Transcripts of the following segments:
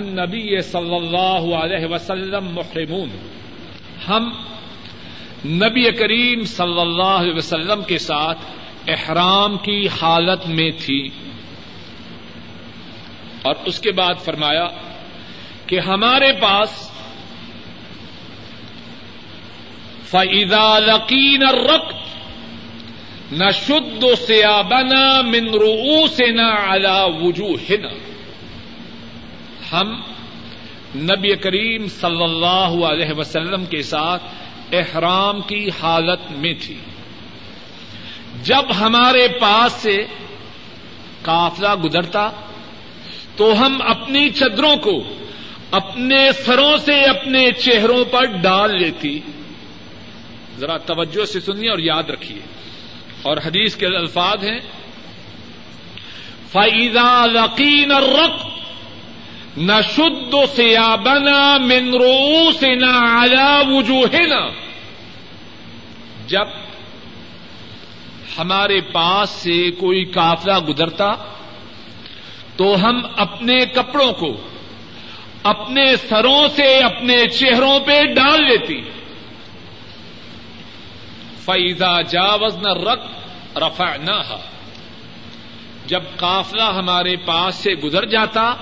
نبی صلی اللہ علیہ وسلم محرمون. ہم نبی کریم صلی اللہ علیہ وسلم کے ساتھ احرام کی حالت میں تھی۔ اور اس کے بعد فرمایا کہ ہمارے پاس فعدا لقین رقت نہ شد سیابنا من رؤوسنا على وجوہنا ہم نبی کریم صلی اللہ علیہ وسلم کے ساتھ احرام کی حالت میں تھی۔ جب ہمارے پاس سے قافلہ گزرتا تو ہم اپنی چدروں کو اپنے سروں سے اپنے چہروں پر ڈال لیتی۔ ذرا توجہ سے سنیے اور یاد رکھیے۔ اور حدیث کے الفاظ ہیں۔ فعیدہ لقین رق نہ شد سیابنا من رؤوسنا على وجوہنا جب ہمارے پاس سے کوئی قافلہ گزرتا تو ہم اپنے کپڑوں کو اپنے سروں سے اپنے چہروں پہ ڈال لیتی۔ فیضا جاوز نہ رق رفا جب قافلہ ہمارے پاس سے گزر جاتا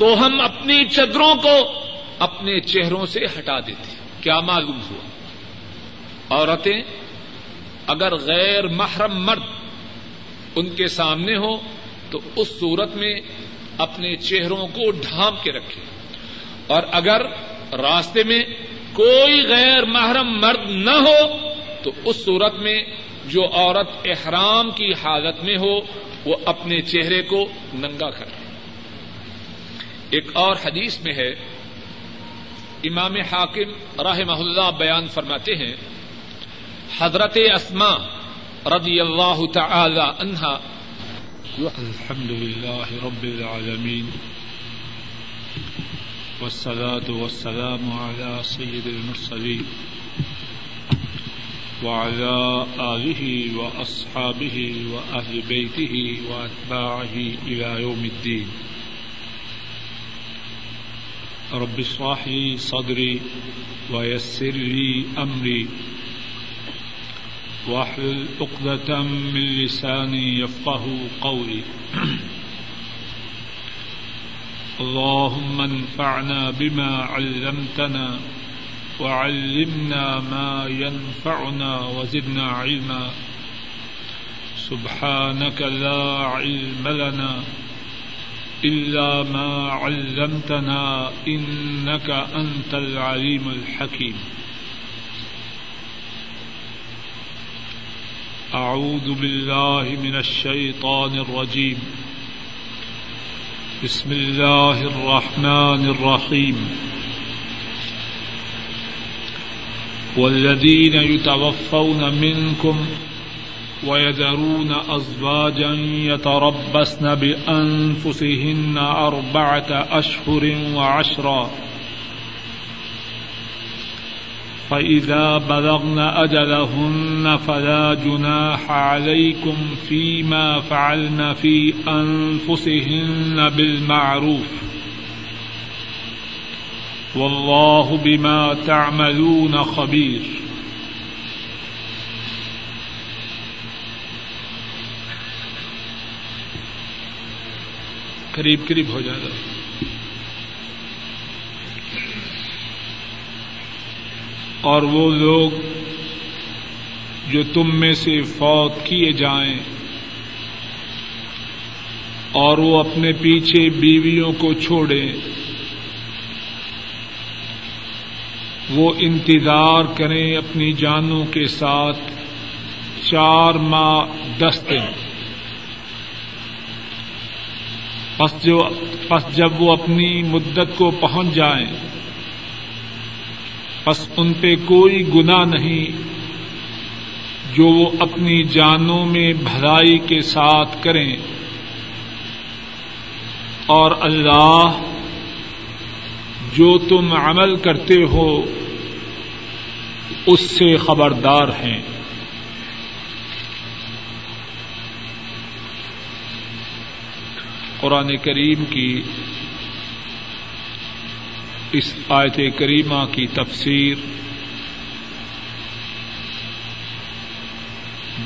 تو ہم اپنی چدروں کو اپنے چہروں سے ہٹا دیتے کیا معلوم ہوا؟ عورتیں اگر غیر محرم مرد ان کے سامنے ہو تو اس صورت میں اپنے چہروں کو ڈھانپ کے رکھے اور اگر راستے میں کوئی غیر محرم مرد نہ ہو تو اس صورت میں جو عورت احرام کی حالت میں ہو وہ اپنے چہرے کو ننگا کرے ایک اور حدیث میں ہے۔ امام حاکم راہ اللہ بیان فرماتے ہیں، حضرت اسما رضی اللہ تعالی عنہا الحمد لله رب العالمين والصلاة والسلام على سيد المرسلين وعلى آله وأصحابه وأهل بيته وأتباعه إلى يوم الدين رب اشرح لي صدري ويسر لي أمري واحلل عقدة من لساني يفقه قولي. اللهم انفعنا بما علمتنا وعلمنا ما ينفعنا وزدنا علما. سبحانك لا علم لنا إلا ما علمتنا إنك أنت العليم الحكيم. أعوذ بالله من الشيطان الرجيم. بسم الله الرحمن الرحيم. والذين يتوفون منكم ويذرون أزواجا يتربصن بأنفسهن أربعة أشهر وعشرا فإذا بلغن أجلهن فلا جناح عليكم فيما فعلن في أنفسهن بالمعروف واللہ بما تعملون خبیر قریب قریب ہو جائے گا اور وہ لوگ جو تم میں سے فوت کیے جائیں اور وہ اپنے پیچھے بیویوں کو چھوڑیں، وہ انتظار کریں اپنی جانوں کے ساتھ چار ماہ دس دن۔ پس جو پس جب وہ اپنی مدت کو پہنچ جائیں، پس ان پہ کوئی گنا نہیں، جو وہ اپنی جانوں میں بھلائی کے ساتھ کریں۔ اور اللہ، جو تم عمل کرتے ہو، اس سے خبردار ہیں۔ قرآن کریم کی اس آیت کریمہ کی تفسیر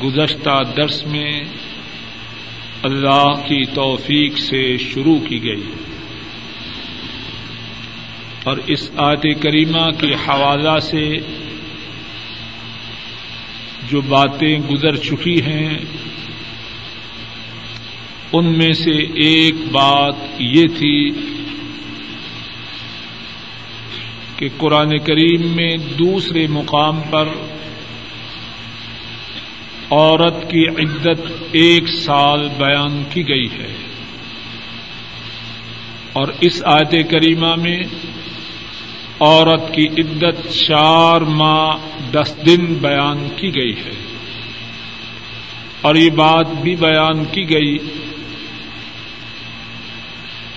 گزشتہ درس میں اللہ کی توفیق سے شروع کی گئی اور اس آیت کریمہ کے حوالہ سے جو باتیں گزر چکی ہیں ان میں سے ایک بات یہ تھی کہ قرآن کریم میں دوسرے مقام پر عورت کی عدت ایک سال بیان کی گئی ہے۔ اور اس آیت کریمہ میں عورت کی عدت چار ماہ دس دن بیان کی گئی ہے۔ اور یہ بات بھی بیان کی گئی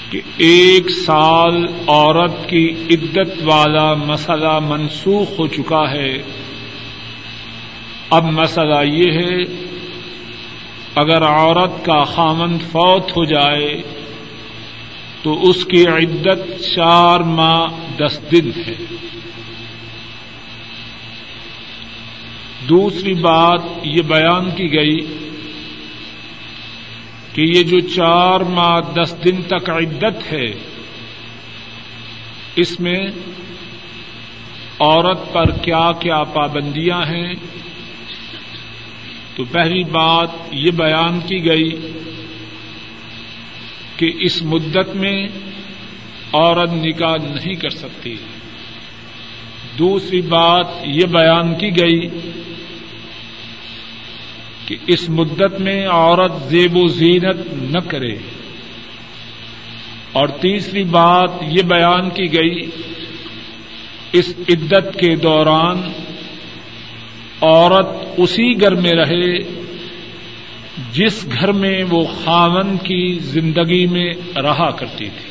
کہ ایک سال عورت کی عدت والا مسئلہ منسوخ ہو چکا ہے۔ اب مسئلہ یہ ہے، اگر عورت کا خامن فوت ہو جائے، تو اس کی عدت چار ماہ دس دن ہے۔ دوسری بات یہ بیان کی گئی کہ یہ جو چار ماہ دس دن تک عدت ہے، اس میں عورت پر کیا کیا پابندیاں ہیں؟ تو پہلی بات یہ بیان کی گئی کہ اس مدت میں عورت نکاح نہیں کر سکتی۔ دوسری بات یہ بیان کی گئی کہ اس مدت میں عورت زیب و زینت نہ کرے۔ اور تیسری بات یہ بیان کی گئی، اس عدت کے دوران عورت اسی گھر میں رہے جس گھر میں وہ خاون کی زندگی میں رہا کرتی تھی۔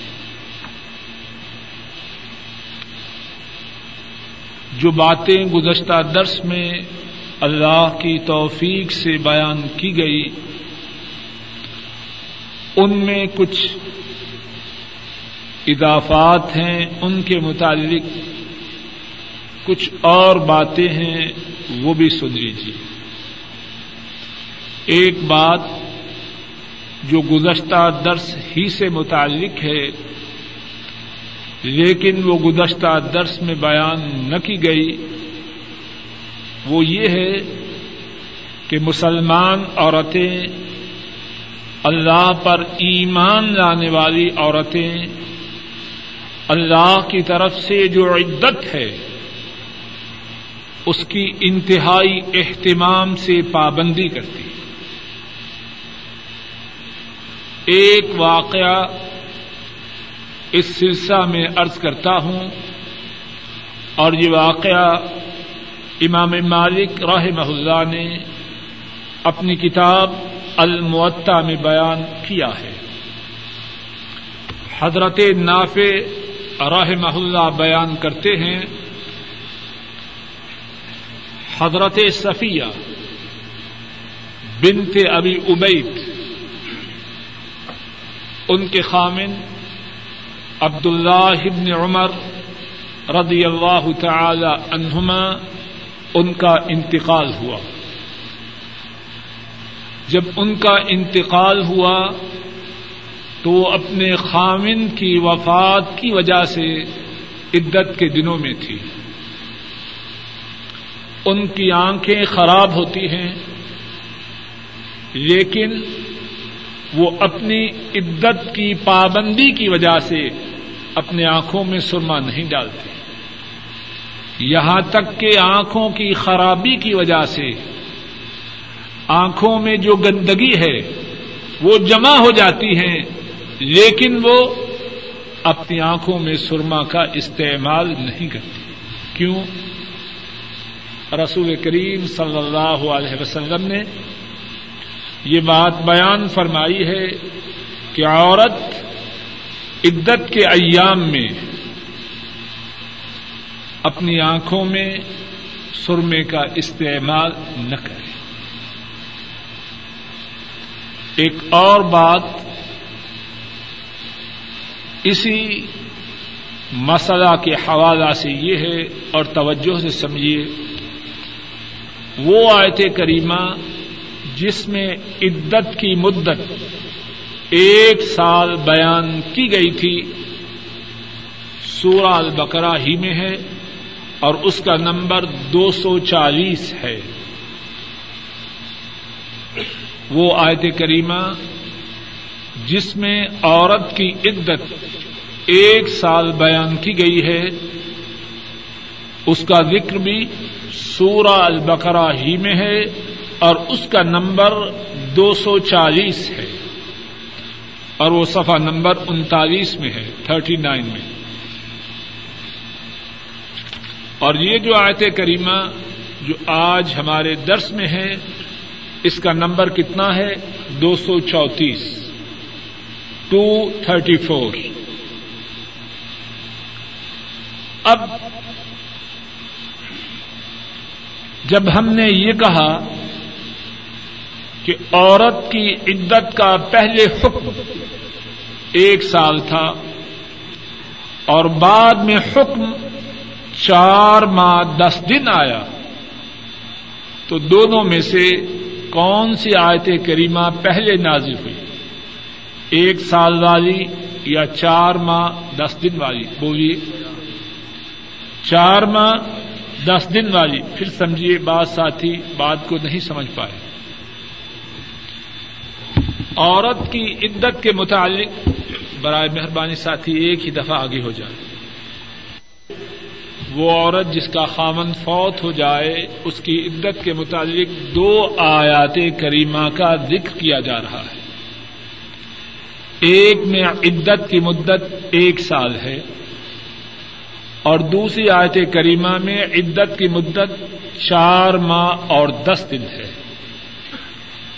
جو باتیں گزشتہ درس میں اللہ کی توفیق سے بیان کی گئی۔ ان میں کچھ اضافات ہیں، ان کے متعلق کچھ اور باتیں ہیں، وہ بھی سن لیجیے ایک بات جو گزشتہ درس ہی سے متعلق ہے، لیکن وہ گزشتہ درس میں بیان نہ کی گئی۔ وہ یہ ہے کہ مسلمان عورتیں اللہ پر ایمان لانے والی عورتیں اللہ کی طرف سے جو عدت ہے، اس کی انتہائی اہتمام سے پابندی کرتی ایک واقعہ اس سلسلہ میں عرض کرتا ہوں اور یہ واقعہ امام مالک راہ اللہ نے اپنی کتاب المعطا میں بیان کیا ہے۔ حضرت نافع راہ اللہ بیان کرتے ہیں۔ حضرت صفیہ بنت ابی ابید ان کے خامن عبد اللہ عمر رضی اللہ تعالی عنہما ان کا انتقال ہوا۔ جب ان کا انتقال ہوا تو وہ اپنے خامن کی وفات کی وجہ سے عدت کے دنوں میں تھی۔ ان کی آنکھیں خراب ہوتی ہیں، لیکن وہ اپنی عدت کی پابندی کی وجہ سے اپنے آنکھوں میں سرما نہیں ڈالتے۔ یہاں تک کہ آنکھوں کی خرابی کی وجہ سے آنکھوں میں جو گندگی ہے وہ جمع ہو جاتی ہیں لیکن وہ اپنی آنکھوں میں سرما کا استعمال نہیں کرتی۔ کیوں؟ رسول کریم صلی اللہ علیہ وسلم نے یہ بات بیان فرمائی ہے کہ عورت عدت کے ایام میں اپنی آنکھوں میں سرمے کا استعمال نہ کرے ایک اور بات، اسی مسئلہ کے حوالہ سے یہ ہے اور توجہ سے سمجھیے، وہ آیت کریمہ جس میں عدت کی مدت ایک سال بیان کی گئی تھی، سورہ البقرہ ہی میں ہے۔ اور اس کا نمبر دو سو چالیس ہے۔ وہ آیت کریمہ جس میں عورت کی عدت ایک سال بیان کی گئی ہے، اس کا ذکر بھی سورہ البقرہ ہی میں ہے اور اس کا نمبر دو سو چالیس ہے۔ اور وہ صفحہ نمبر انتالیس میں ہے، تھرٹی نائن میں۔ اور یہ جو آیت کریمہ جو آج ہمارے درس میں ہے، اس کا نمبر کتنا ہے؟ دو سو چونتیس۔ ٹو تھرٹی فور اب جب ہم نے یہ کہا کہ عورت کی عدت کا پہلے حکم ایک سال تھا اور بعد میں حکم چار ماہ دس دن آیا تو دونوں میں سے کون سی آیت کریمہ پہلے نازل ہوئی؟ ایک سال والی یا چار ماہ دس دن والی؟ بولیے۔ چار ماہ دس دن والی۔ پھر سمجھیے بات ساتھی بات کو نہیں سمجھ پائے۔ عورت کی عدت کے متعلق برائے مہربانی ساتھی ایک ہی دفعہ آگے ہو جائے۔ وہ عورت جس کا خامن فوت ہو جائے، اس کی عدت کے متعلق دو آیات کریمہ کا ذکر کیا جا رہا ہے۔ ایک میں عدت کی مدت ایک سال ہے، اور دوسری آیت کریمہ میں عدت کی مدت چار ماہ اور دس دن ہے۔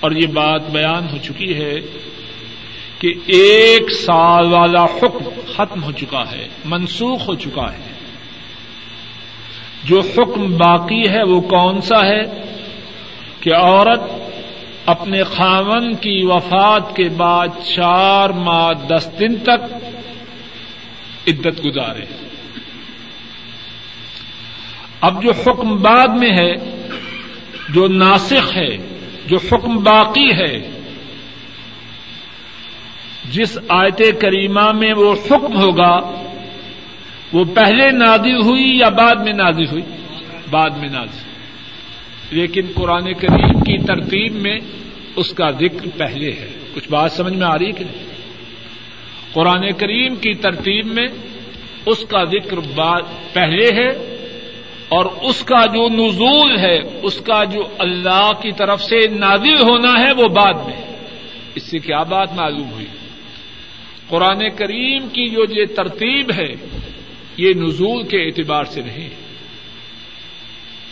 اور یہ بات بیان ہو چکی ہے کہ ایک سال والا حکم ختم ہو چکا ہے، منسوخ ہو چکا ہے۔ جو حکم باقی ہے وہ کون سا ہے کہ عورت اپنے خامن کی وفات کے بعد چار ماہ دس دن تک عدت گزارے۔ اب جو حکم بعد میں ہے، جو ناسخ ہے، جو حکم باقی ہے، جس آیت کریمہ میں وہ حکم ہوگا وہ پہلے نازل ہوئی یا بعد میں نازل ہوئی؟ بعد میں نازل لیکن قرآن کریم کی ترتیب میں اس کا ذکر پہلے ہے۔ کچھ بات سمجھ میں آ رہی ہے کہ نہیں؟ قرآن کریم کی ترتیب میں اس کا ذکر پہلے ہے اور اس کا جو نزول ہے، اس کا جو اللہ کی طرف سے نازل ہونا ہے، وہ بعد میں اس سے کیا بات معلوم ہوئی؟ قرآن کریم کی جو یہ ترتیب ہے یہ نزول کے اعتبار سے نہیں۔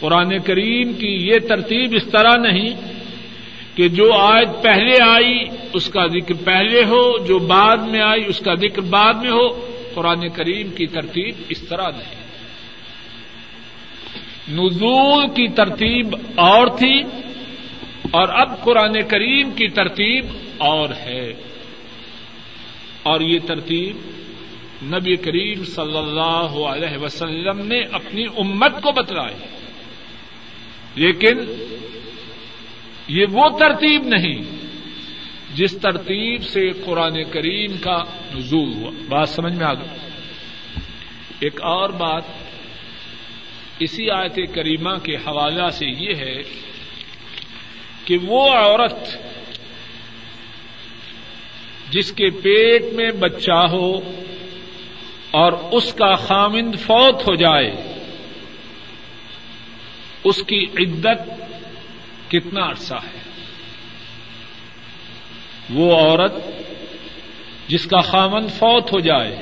قرآن کریم کی یہ ترتیب اس طرح نہیں کہ جو آیت پہلے آئی اس کا ذکر پہلے ہو، جو بعد میں آئی اس کا ذکر بعد میں ہو۔ قرآن کریم کی ترتیب اس طرح نہیں۔ نزول کی ترتیب اور تھی اور اب قرآن کریم کی ترتیب اور ہے۔ اور یہ ترتیب نبی کریم صلی اللہ علیہ وسلم نے اپنی امت کو بتلائی۔ لیکن یہ وہ ترتیب نہیں جس ترتیب سے قرآن کریم کا نزول ہوا۔ بات سمجھ میں آ گئی؟ ایک اور بات اسی آیت کریمہ کے حوالہ سے یہ ہے کہ وہ عورت جس کے پیٹ میں بچہ ہو اور اس کا خامند فوت ہو جائے، اس کی عدت کتنا عرصہ ہے؟ وہ عورت جس کا خامند فوت ہو جائے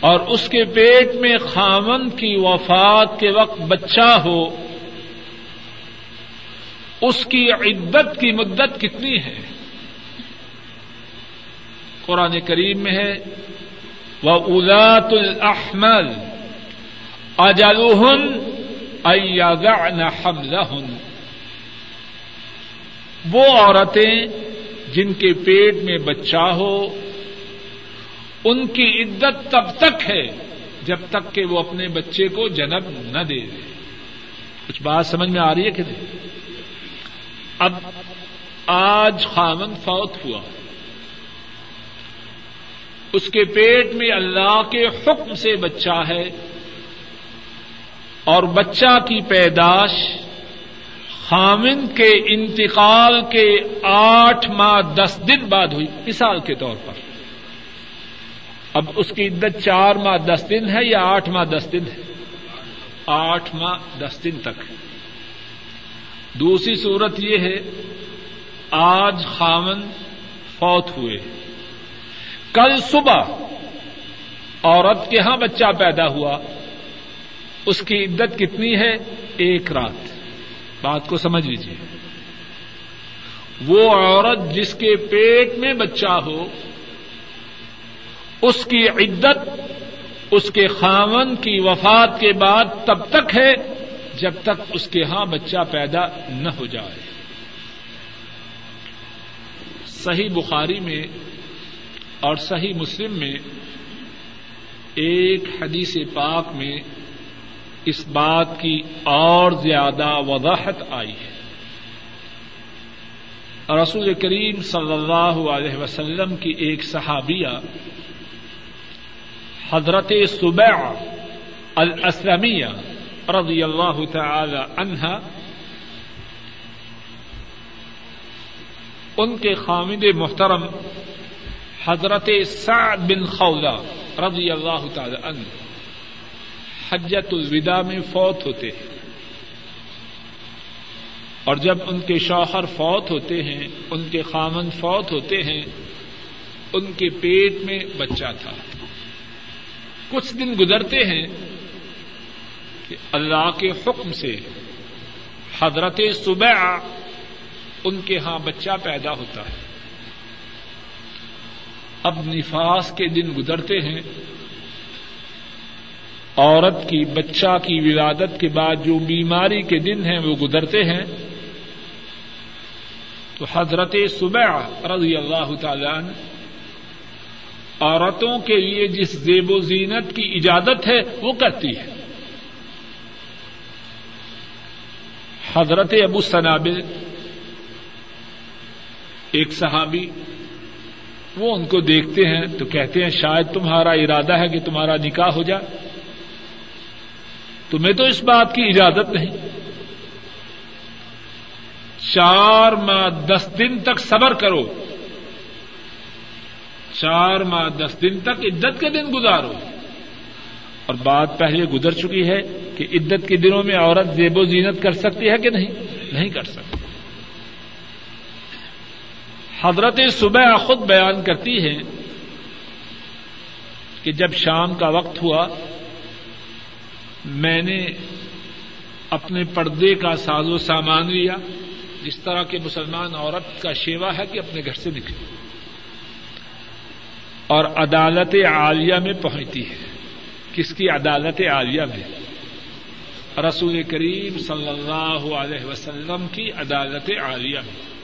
اور اس کے پیٹ میں خامن کی وفات کے وقت بچہ ہو، اس کی عدت کی مدت کتنی ہے؟ قرآن کریم میں ہے وہ الاط الحمل اجلحن حملہن وہ عورتیں جن کے پیٹ میں بچہ ہو، ان کی عدت تب تک ہے جب تک کہ وہ اپنے بچے کو جنم نہ دے دے۔ کچھ بات سمجھ میں آ رہی ہے کہ نہیں؟ اب آج خامن فوت ہوا۔ اس کے پیٹ میں اللہ کے حکم سے بچہ ہے اور بچہ کی پیداش خامن کے انتقال کے آٹھ ماہ دس دن بعد ہوئی، مثال کے طور پر۔ اب اس کی عدت چار ماہ دس دن ہے یا آٹھ ماہ دس دن ہے؟ آٹھ ماہ دس دن تک۔ دوسری صورت یہ ہے، آج خامن فوت ہوئے۔ کل صبح عورت کے ہاں بچہ پیدا ہوا۔ اس کی عدت کتنی ہے؟ ایک رات۔ بات کو سمجھ لیجیے وہ عورت جس کے پیٹ میں بچہ ہو، اس کی عدت اس کے خامن کی وفات کے بعد تب تک ہے جب تک اس کے ہاں بچہ پیدا نہ ہو جائے۔ صحیح بخاری میں اور صحیح مسلم میں ایک حدیث پاک میں اس بات کی اور زیادہ وضاحت آئی ہے۔ رسول کریم صلی اللہ علیہ وسلم کی ایک صحابیہ حضرت صبح الاسلمیہ رضی اللہ تعالی عنہا ان کے خامد محترم حضرت سعد بن خولا رضی اللہ تعالی عنہ حجت الوداع میں فوت ہوتے ہیں۔ اور جب ان کے شوہر فوت ہوتے ہیں، ان کے خامن فوت ہوتے ہیں، ان کے پیٹ میں بچہ تھا۔ کچھ دن گزرتے ہیں کہ اللہ کے حکم سے حضرت صبح ان کے ہاں بچہ پیدا ہوتا ہے۔ اب نفاس کے دن گزرتے ہیں۔ عورت کی، بچہ کی ولادت کے بعد جو بیماری کے دن ہیں وہ گزرتے ہیں۔ تو حضرت صبح رضی اللہ تعالی عورتوں کے لیے جس زیب و زینت کی اجازت ہے، وہ کرتی ہے۔ حضرت ابو سنابل، ایک صحابی وہ ان کو دیکھتے ہیں تو کہتے ہیں شاید تمہارا ارادہ ہے کہ تمہارا نکاح ہو جائے۔ تمہیں تو اس بات کی اجازت نہیں۔ چار ماہ دس دن تک صبر کرو۔ چار ماہ دس دن تک عدت کے دن گزارو۔ اور بات پہلے گزر چکی ہے کہ عدت کے دنوں میں عورت زیب و زینت کر سکتی ہے کہ نہیں؟ نہیں کر سکتی۔ حضرت صبح خود بیان کرتی ہے کہ جب شام کا وقت ہوا، میں نے اپنے پردے کا ساز و سامان لیا، جس طرح کے مسلمان عورت کا شیوا ہے کہ اپنے گھر سے نکلے۔ اور عدالت عالیہ میں پہنچتی ہے۔ کس کی عدالت عالیہ میں؟ رسول کریم صلی اللہ علیہ وسلم کی عدالت عالیہ میں۔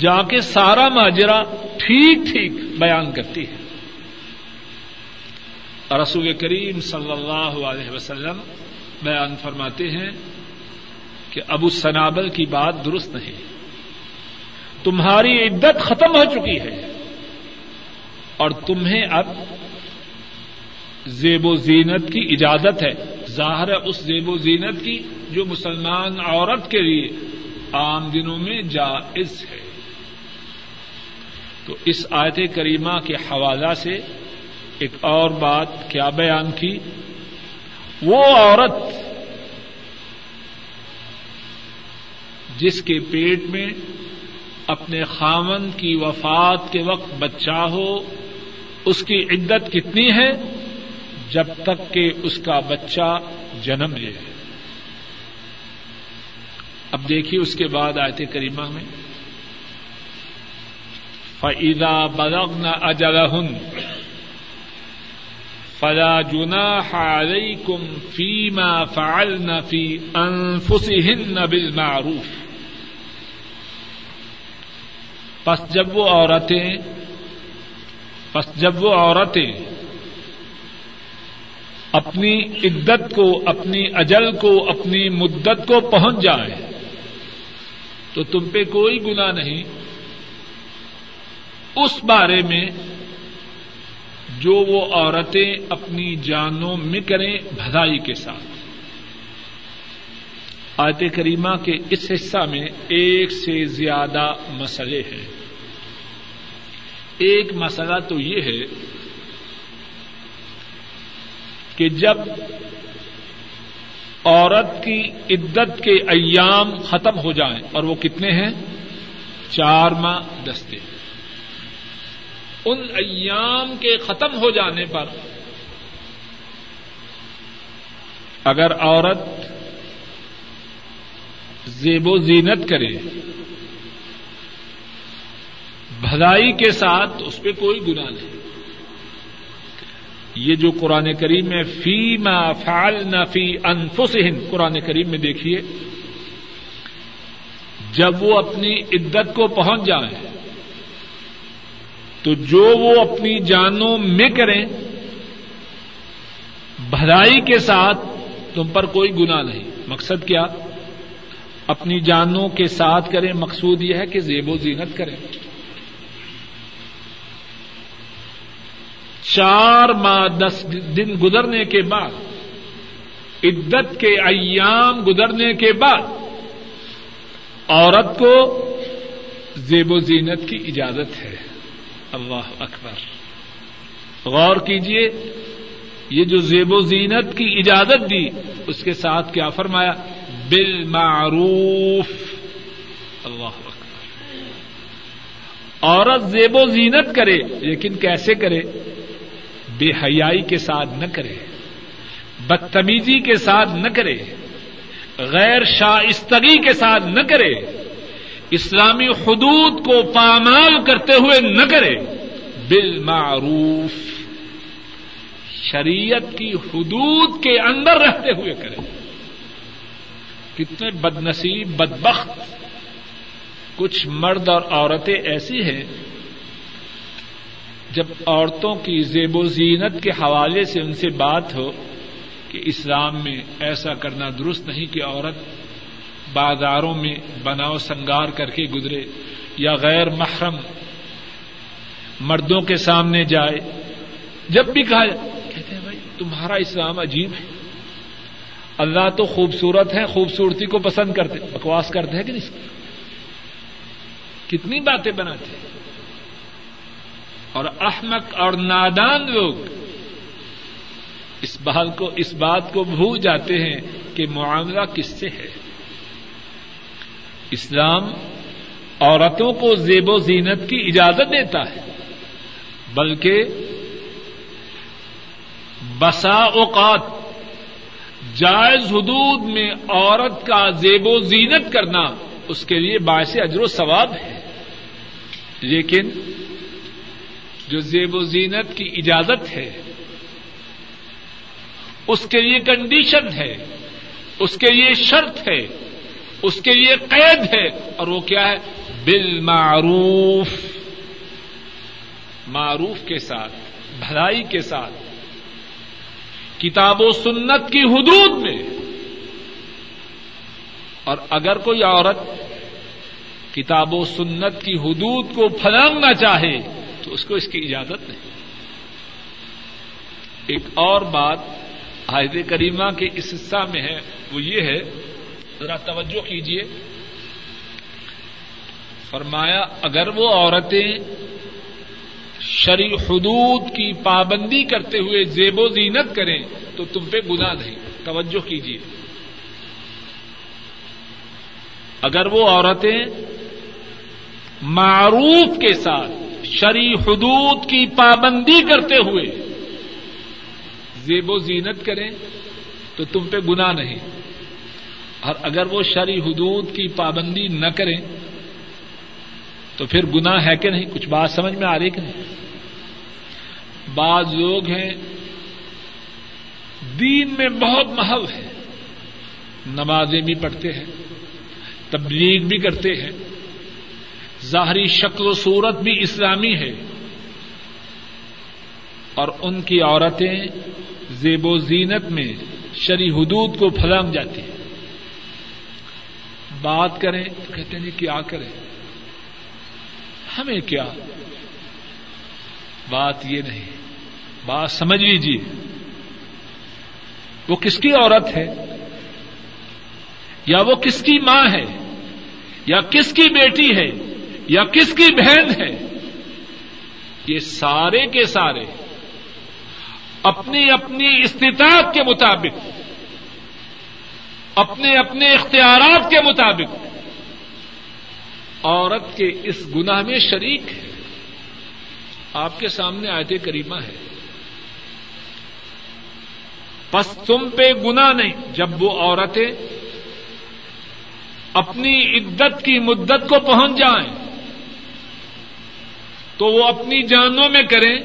جا کے سارا ماجرا ٹھیک ٹھیک بیان کرتی ہے۔ رسول کریم صلی اللہ علیہ وسلم بیان فرماتے ہیں کہ ابو سنابل کی بات درست نہیں۔ تمہاری عدت ختم ہو چکی ہے۔ اور تمہیں اب زیب و زینت کی اجازت ہے۔ ظاہر ہے اس زیب و زینت کی جو مسلمان عورت کے لیے عام دنوں میں جائز ہے۔ تو اس آیت کریمہ کے حوالہ سے ایک اور بات کیا بیان کی؟ وہ عورت جس کے پیٹ میں اپنے خامن کی وفات کے وقت بچہ ہو، اس کی عدت کتنی ہے؟ جب تک کہ اس کا بچہ جنم لے۔ اب دیکھیے اس کے بعد آیت کریمہ میں فعیدہ بلغن اجلہن فلا جناح علیکم فیما فعلن فی انفسہن بالمعروف پس جب وہ عورتیں بس جب وہ عورتیں اپنی عدت کو، اپنی اجل کو، اپنی مدت کو پہنچ جائیں تو تم پہ کوئی گنا نہیں۔ اس بارے میں جو وہ عورتیں اپنی جانوں میں کریں بھلائی کے ساتھ۔ آیت کریمہ کے اس حصہ میں ایک سے زیادہ مسئلے ہیں۔ ایک مسئلہ تو یہ ہے کہ جب عورت کی عدت کے ایام ختم ہو جائیں اور وہ کتنے ہیں؟ چار ماہ دستے۔ ان ایام کے ختم ہو جانے پر اگر عورت زیب و زینت کرے، بھلائی کے ساتھ اس پہ کوئی گنا نہیں۔ یہ جو قرآن کریم میں فی ما فال نہ فی انفسہن قرآن کریم میں دیکھیے، جب وہ اپنی عدت کو پہنچ جائیں، تو جو وہ اپنی جانوں میں کریں، بھلائی کے ساتھ تم پر کوئی گنا نہیں۔ مقصد کیا؟ اپنی جانوں کے ساتھ کریں، مقصود یہ ہے کہ زیب و زینت کریں۔ چار ماہ دس دن گزرنے کے بعد، عدت کے ایام گزرنے کے بعد، عورت کو زیب و زینت کی اجازت ہے۔ اللہ اکبر۔ غور کیجیے یہ جو زیب و زینت کی اجازت دی، اس کے ساتھ کیا فرمایا؟ بالمعروف۔ اللہ اکبر۔ عورت زیب و زینت کرے، لیکن کیسے کرے؟ بے حیائی کے ساتھ نہ کرے، بدتمیزی کے ساتھ نہ کرے، غیر شائستگی کے ساتھ نہ کرے، اسلامی حدود کو پامال کرتے ہوئے نہ کرے، بالمعروف، شریعت کی حدود کے اندر رہتے ہوئے کرے۔ کتنے بد نصیب بدبخت، کچھ مرد اور عورتیں ایسی ہیں جب عورتوں کی زیب و زینت کے حوالے سے ان سے بات ہو کہ اسلام میں ایسا کرنا درست نہیں کہ عورت بازاروں میں بناؤ سنگار کر کے گزرے یا غیر محرم مردوں کے سامنے جائے، جب بھی کہا کہتے ہیں بھائی، تمہارا اسلام عجیب ہے۔ اللہ تو خوبصورت ہے خوبصورتی کو پسند کرتے، بکواس کرتے ہیں کہ نہیں؟ کتنی باتیں بناتے ہیں؟ اور احمق اور نادان لوگ اس بات کو، اس بات کو بھول جاتے ہیں کہ معاملہ کس سے ہے۔ اسلام عورتوں کو زیب و زینت کی اجازت دیتا ہے، بلکہ بسا اوقات جائز حدود میں عورت کا زیب و زینت کرنا اس کے لیے باعث اجر و ثواب ہے۔ لیکن جو زیب و زینت کی اجازت ہے، اس کے لیے کنڈیشن ہے، اس کے لیے شرط ہے، اس کے لیے قید ہے، اور وہ کیا ہے؟ بالمعروف، معروف کے ساتھ، بھلائی کے ساتھ، کتاب و سنت کی حدود میں۔ اور اگر کوئی عورت کتاب و سنت کی حدود کو پھلانگنا چاہے تو اس کو اس کی اجازت نہیں۔ ایک اور بات حائد کریمہ کے اس حصہ میں ہے، وہ یہ ہے، ذرا توجہ کیجیے فرمایا، اگر وہ عورتیں شری حدود کی پابندی کرتے ہوئے زیب و زینت کریں، تو تم پہ گنا نہیں۔ توجہ کیجیے اگر وہ عورتیں معروف کے ساتھ شری حدود کی پابندی کرتے ہوئے زیب و زینت کریں تو تم پہ گنا نہیں۔ اور اگر وہ شری حدود کی پابندی نہ کریں تو پھر گنا ہے کہ نہیں؟ کچھ بات سمجھ میں آ رہی کہ نہیں؟ بعض لوگ ہیں، دین میں بہت محو ہے۔ نمازیں بھی پڑھتے ہیں، تبلیغ بھی کرتے ہیں۔ ظاہری شکل و صورت بھی اسلامی ہے اور ان کی عورتیں زیب و زینت میں شری حدود کو پھلانگ جاتی ہیں۔ بات کریں تو کہتے ہیں کیا کریں؟ ہمیں کیا؟ بات یہ نہیں۔ بات سمجھ لیجیے وہ کس کی عورت ہے؟ یا وہ کس کی ماں ہے؟ یا کس کی بیٹی ہے؟ یا کس کی بہن ہے؟ یہ سارے کے سارے اپنی اپنی استطاعت کے مطابق، اپنے اپنے اختیارات کے مطابق۔ عورت کے اس گناہ میں شریک ہے۔ آپ کے سامنے آیت کریمہ ہے۔ بس تم پہ گنا نہیں، جب وہ عورتیں اپنی عدت کی مدت کو پہنچ جائیں تو وہ اپنی جانوں میں کریں،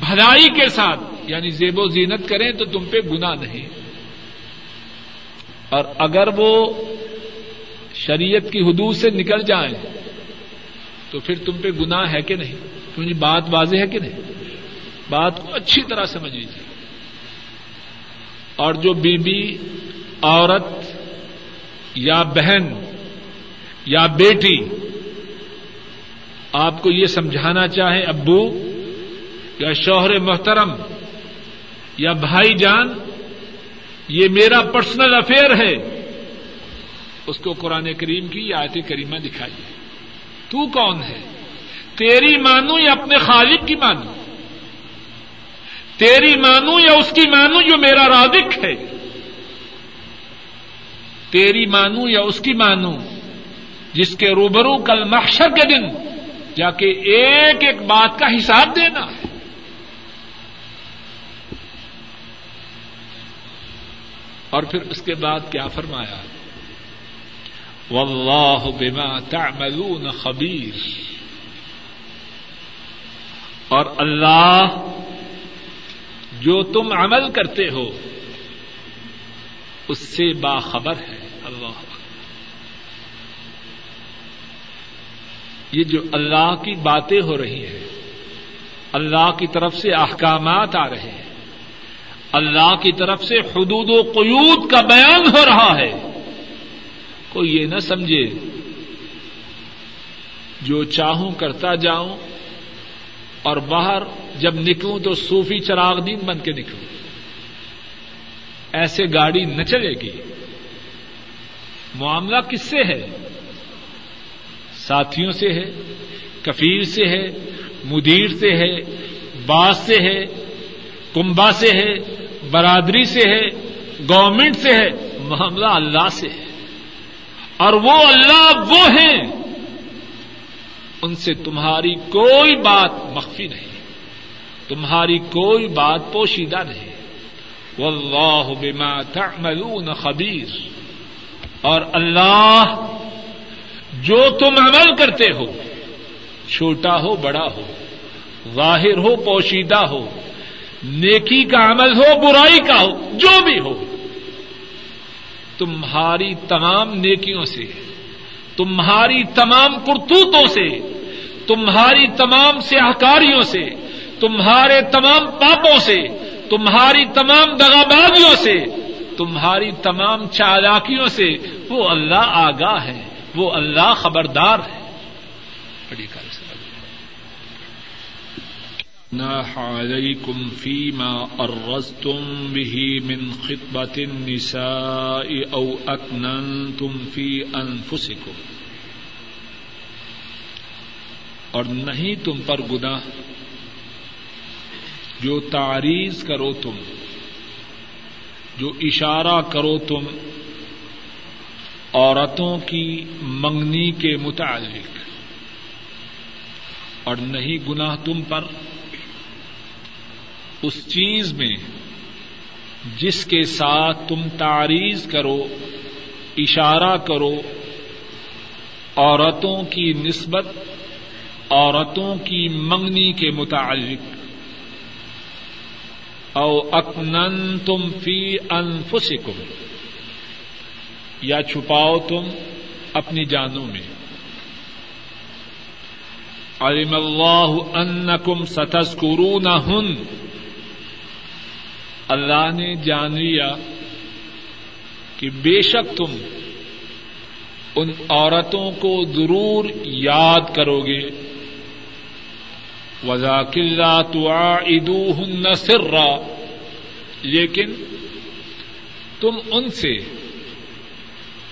بھلائی کے ساتھ یعنی زیب و زینت کریں تو تم پہ گنا نہیں۔ اور اگر وہ شریعت کی حدود سے نکل جائیں، تو پھر تم پہ گنا ہے کہ نہیں؟ کیونکہ بات واضح ہے کہ نہیں؟ بات کو اچھی طرح سمجھ لیجیے اور جو بی بی عورت یا بہن یا بیٹی آپ کو یہ سمجھانا چاہے ابو یا شوہر محترم یا بھائی جان، یہ میرا پرسنل افیئر ہے۔ اس کو قرآن کریم کی آیت کریمہ دکھائیے۔ تو کون ہے؟ تیری مانو یا اپنے خالق کی مانو تیری مانو یا اس کی مانو جو میرا رادق ہے؟ تیری مانو یا اس کی مانو جس کے روبرو کل محشر کے دن جا کے ایک ایک بات کا حساب دینا۔ ہے اور پھر اس کے بعد کیا فرمایا؟ واللہ بما تعملون خبیر۔ اور اللہ جو تم عمل کرتے ہو، اس سے باخبر ہے اللہ یہ جو اللہ کی باتیں ہو رہی ہیں، اللہ کی طرف سے احکامات آ رہے ہیں، اللہ کی طرف سے حدود و قیود کا بیان ہو رہا ہے۔ کوئی یہ نہ سمجھے، جو چاہوں کرتا جاؤں اور باہر جب نکلوں تو صوفی چراغ دین بن کے نکلوں۔ ایسے گاڑی نہ چلے گی۔ معاملہ کس سے ہے؟ ساتھیوں سے ہے، کفیل سے ہے، مدیر سے ہے، باس سے ہے کمبا سے ہے، برادری سے ہے، گورنمنٹ سے ہے، معاملہ اللہ سے ہے۔ اور وہ اللہ وہ ہیں، ان سے تمہاری کوئی بات مخفی نہیں، تمہاری کوئی بات پوشیدہ نہیں۔ واللہ بما تعملون خبیر۔ اور اللہ جو تم عمل کرتے ہو، چھوٹا ہو، بڑا ہو ظاہر ہو، پوشیدہ ہو، نیکی کا عمل ہو، برائی کا ہو، جو بھی ہو، تمہاری تمام نیکیوں سے، تمہاری تمام کرتوتوں سے، تمہاری تمام سیاہکاریوں سے، تمہارے تمام پاپوں سے، تمہاری تمام دغابازیوں سے، تمہاری تمام چالاکیوں سے وہ اللہ آگاہ ہے وہ اللہ خبردار ہے۔ بڑی کار عليكم فيما أرزتم به من خطبة النساء أو أكننتم في أنفسكم اور نہیں تم پر گناہ، جو تعریض کرو تم، جو اشارہ کرو تم عورتوں کی منگنی کے متعلق۔ اور نہیں گناہ تم پر، اس چیز میں جس کے ساتھ تم تعریض کرو، اشارہ کرو، عورتوں کی نسبت، عورتوں کی منگنی کے متعلق۔ او اکنن تم فی انفسکم۔ یا چھپاؤ تم اپنی جانوں میں۔ علم اللہ انکم ستذکرونہن۔ اللہ نے جان لیا کہ بے شک تم ان عورتوں کو ضرور یاد کرو گے۔ وزا کلّا تو ہن لیکن تم ان سے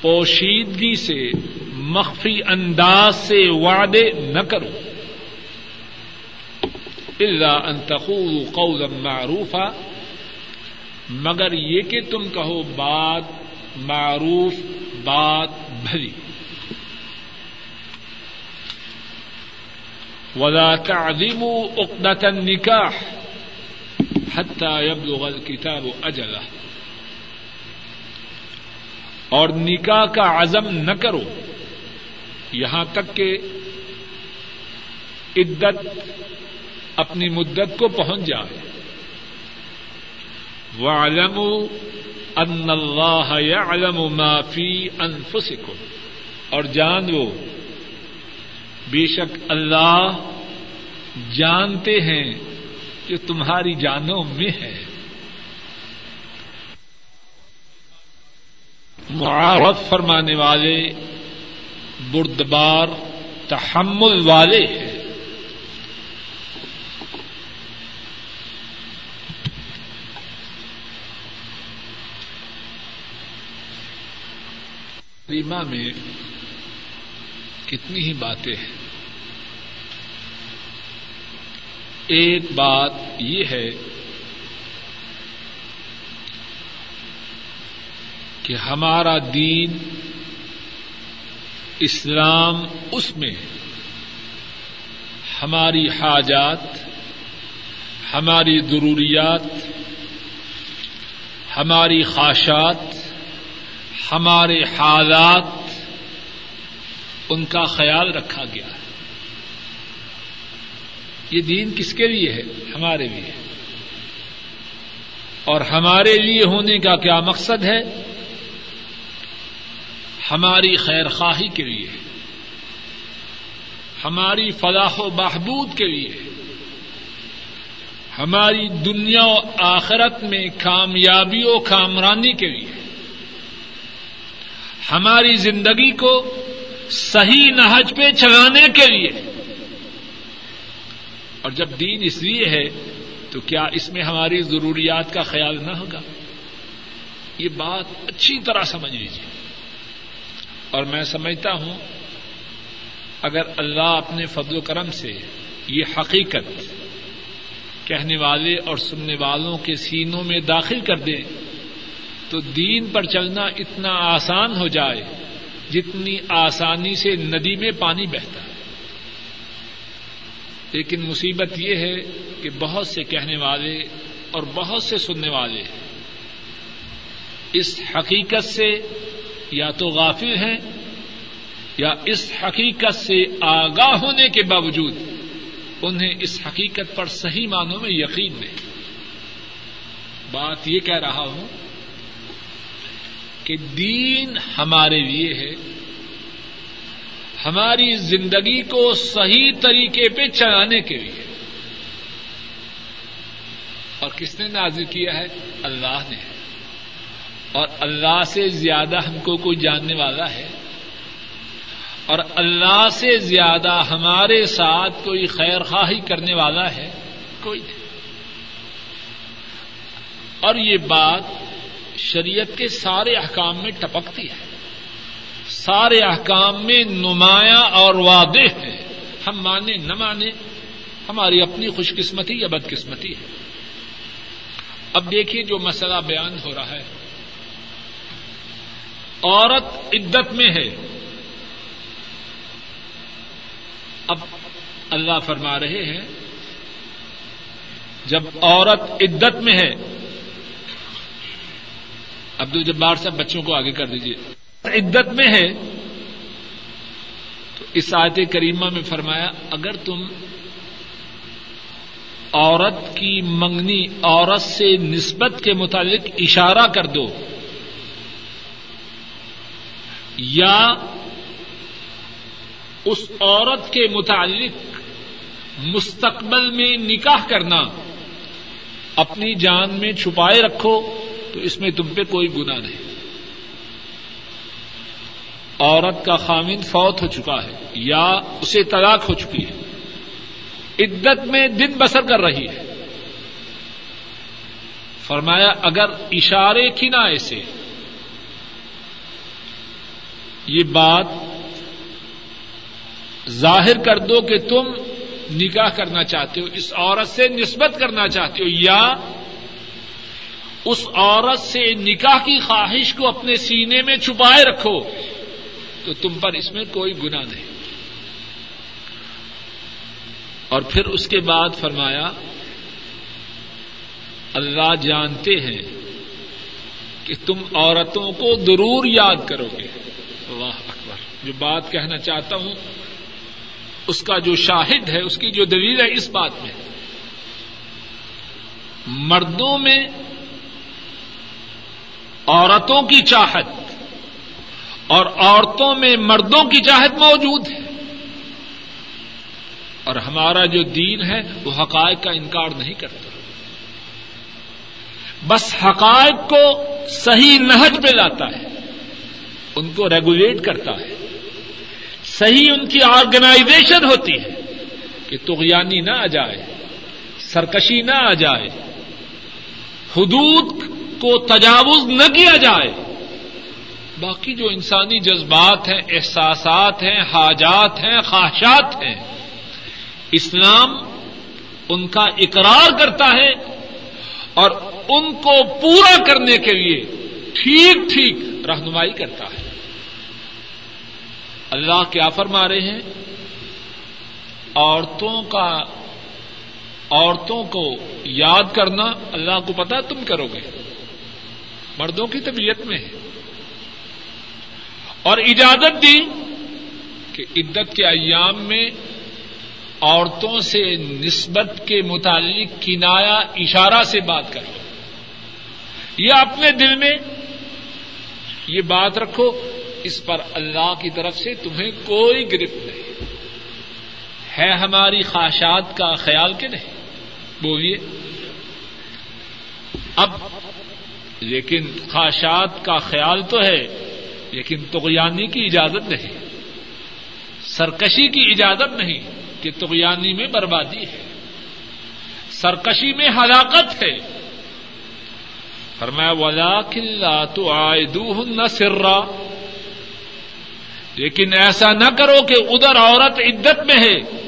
پوشیدگی سے، مخفی انداز سے وعدے نہ کرو۔ اللہ ان تقولوا قولا معروفا، مگر یہ کہ تم کہو بات معروف، بات بھری ولا تعظموا عقدة النكاح حتى يبلغ الكتاب اجلہ اور نکاح کا عزم نہ کرو۔ یہاں تک کہ عدت اپنی مدت کو پہنچ جائے۔ وَعَلَمُوا أَنَّ اللَّهَ يَعْلَمُ مَا فِي أَنفُسِكُمْ۔ اور جان وہ بے شک اللہ جانتے ہیں کہ تمہاری جانوں میں ہے۔ معارف فرمانے والے بردبار تحمل والے ہیں۔ ریما میں کتنی ہی باتیں ہیں۔ ایک بات یہ ہے کہ ہمارا دین اسلام اس میں ہماری حاجات، ہماری ضروریات، ہماری خواہشات، ہمارے حالات، ان کا خیال رکھا گیا ہے۔ یہ دین کس کے لیے ہے؟ ہمارے لیے۔ اور ہمارے لیے ہونے کا کیا مقصد ہے؟ ہماری خیر خواہی کے لیے، ہماری فلاح و بہبود کے لیے، ہماری دنیا و آخرت میں کامیابی و کامرانی کے لیے، ہماری زندگی کو صحیح نہج پہ چلانے کے لیے۔ اور جب دین اس لیے ہے، تو کیا اس میں ہماری ضروریات کا خیال نہ ہوگا؟ یہ بات اچھی طرح سمجھ لیجیے اور میں سمجھتا ہوں، اگر اللہ اپنے فضل و کرم سے یہ حقیقت کہنے والے اور سننے والوں کے سینوں میں داخل کر دے، تو دین پر چلنا اتنا آسان ہو جائے جتنی آسانی سے ندی میں پانی بہتا ہے۔ لیکن مصیبت یہ ہے کہ بہت سے کہنے والے اور بہت سے سننے والے اس حقیقت سے یا تو غافل ہیں یا اس حقیقت سے آگاہ ہونے کے باوجود انہیں اس حقیقت پر صحیح معنوں میں یقین نہیں۔ بات یہ کہہ رہا ہوں کہ دین ہمارے لیے ہے۔ ہماری زندگی کو صحیح طریقے پہ چلانے کے لیے۔ اور کس نے نازل کیا ہے؟ اللہ نے۔ اور اللہ سے زیادہ ہم کو کوئی جاننے والا ہے اور اللہ سے زیادہ ہمارے ساتھ کوئی خیر خواہی کرنے والا ہے کوئی نہیں۔ اور یہ بات شریعت کے سارے احکام میں ٹپکتی ہے۔ سارے احکام میں نمایاں اور واضح ہے۔ ہم مانے نہ مانے ہماری اپنی خوش قسمتی یا بد قسمتی ہے۔ اب دیکھیے جو مسئلہ بیان ہو رہا ہے۔ عورت عدت میں ہے۔ اب اللہ فرما رہے ہیں، جب عورت عدت میں ہے عبد الجبار صاحب بچوں کو آگے کر دیجیے عدت میں ہے، تو اس آیت کریمہ میں فرمایا، اگر تم عورت کی منگنی عورت سے نسبت کے متعلق اشارہ کر دو یا اس عورت کے متعلق مستقبل میں نکاح کرنا، اپنی جان میں چھپائے رکھو، تو اس میں تم پہ کوئی گنا نہیں۔ عورت کا خامن فوت ہو چکا ہے، یا اسے طلاق ہو چکی ہے۔ عدت میں دن بسر کر رہی ہے۔ فرمایا، اگر اشارے کنائے سے یہ بات ظاہر کر دو کہ تم نکاح کرنا چاہتے ہو، اس عورت سے نسبت کرنا چاہتے ہو، یا اس عورت سے نکاح کی خواہش کو اپنے سینے میں چھپائے رکھو، تو تم پر اس میں کوئی گنا نہیں۔ اور پھر اس کے بعد فرمایا، اللہ جانتے ہیں کہ تم عورتوں کو ضرور یاد کرو گے۔ واہ اکبر۔ جو بات کہنا چاہتا ہوں، اس کا جو شاہد ہے، اس کی جو دلیل ہے اس بات میں۔ مردوں میں عورتوں کی چاہت اور عورتوں میں مردوں کی چاہت موجود ہے۔ اور ہمارا جو دین ہے، وہ حقائق کا انکار نہیں کرتا۔ بس حقائق کو صحیح نہج پہ لاتا ہے۔ ان کو ریگولیٹ کرتا ہے۔ صحیح ان کی آرگنائزیشن ہوتی ہے کہ تغیانی نہ آ جائے، سرکشی نہ آ جائے، حدود کو تجاوز نہ کیا جائے۔ باقی جو انسانی جذبات ہیں، احساسات ہیں، حاجات ہیں، خواہشات ہیں، اسلام ان کا اقرار کرتا ہے اور ان کو پورا کرنے کے لیے ٹھیک ٹھیک رہنمائی کرتا ہے۔ اللہ کیا فرما رہے ہیں؟ عورتوں کا عورتوں کو یاد کرنا اللہ کو پتا تم کرو گے۔ مردوں کی طبیعت میں۔ ہے اور اجازت دی کہ عدت کے ایام میں عورتوں سے نسبت کے متعلق کنایا اشارہ سے بات کرو۔ یا اپنے دل میں یہ بات رکھو۔ اس پر اللہ کی طرف سے تمہیں کوئی گرفت نہیں۔ ہے ہماری خواہشات کا خیال کہ نہیں؟ بولیے۔ اب، لیکن خواہشات کا خیال تو ہے، لیکن تغیانی کی اجازت نہیں۔ سرکشی کی اجازت نہیں کہ تغیانی میں بربادی ہے۔ سرکشی میں ہلاکت ہے۔ فرمایا ولا کلّا تو آئے دو نہ سرا۔ لیکن ایسا نہ کرو کہ ادھر عورت عدت میں ہے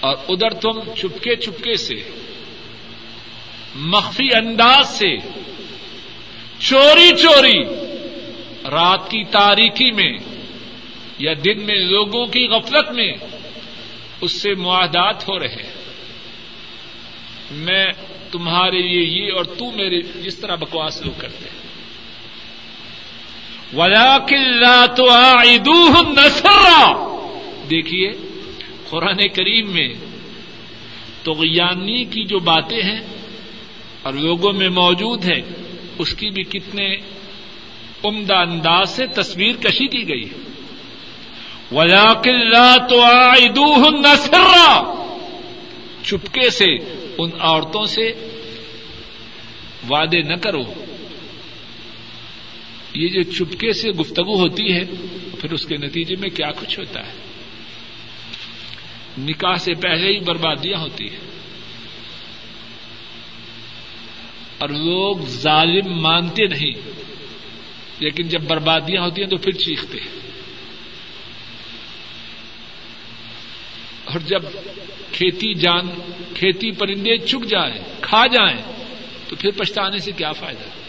اور ادھر تم چپکے چپکے سے، مخفی انداز سے، چوری چوری، رات کی تاریخی میں یا دن میں لوگوں کی غفلت میں اس سے معاہدات ہو رہے ہیں۔ میں تمہارے لیے یہ اور تو میرے جس طرح بکواس لوگ کرتے ہیں۔ ولا کلّا تو نسرا دیکھیے، قرآن کریم میں تغیانی کی جو باتیں ہیں اور لوگوں میں موجود ہے اس کی بھی کتنے عمدہ انداز سے تصویر کشی کی گئی ہے۔ ولا کلّا تو نسرا چپکے سے، ان عورتوں سے وعدے نہ کرو۔ یہ جو چپکے سے گفتگو ہوتی ہے، پھر اس کے نتیجے میں کیا کچھ ہوتا ہے؟ نکاح سے پہلے ہی بربادیاں ہوتی ہیں۔ اور لوگ ظالم مانتے نہیں، لیکن جب بربادیاں ہوتی ہیں تو پھر چیختے ہیں۔ اور جب کھیتی جان، کھیتی پرندے چک جائیں، کھا جائیں، تو پھر پچھتانے سے کیا فائدہ؟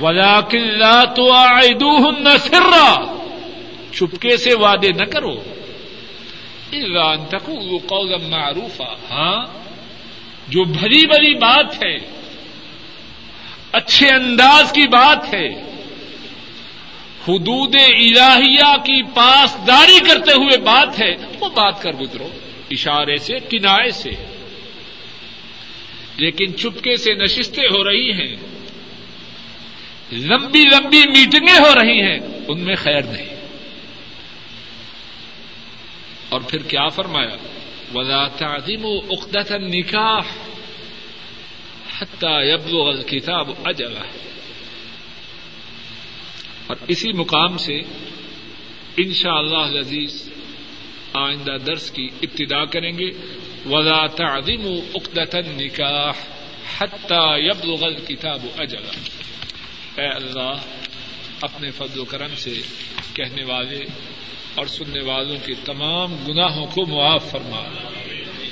ولا کلّا تو سرا، چپکے سے وعدے نہ کرو۔ ایران تک وہ قوم معروف ہاں جو بھری بھری بات ہے، اچھے انداز کی بات ہے، حدود الہیہ کی پاسداری کرتے ہوئے بات ہے، وہ بات کر گزرو، اشارے سے کنارے سے۔ لیکن چپکے سے نشستیں ہو رہی ہیں لمبی لمبی میٹنگیں ہو رہی ہیں، ان میں خیر نہیں۔ اور پھر کیا فرمایا؟ ولا تعظیم و اقدت نکاح حتى يبلغ الكتاب اجلہ اور اسی مقام سے ان شاء اللہ عزیز آئندہ درس کی ابتدا کریں گے۔ ولا تعظیم و اقدت نکاح حتى يبلغ الكتاب اجلہ اے اللہ، اپنے فضل و کرم سے کہنے والے اور سننے والوں کے تمام گناہوں کو معاف فرما۔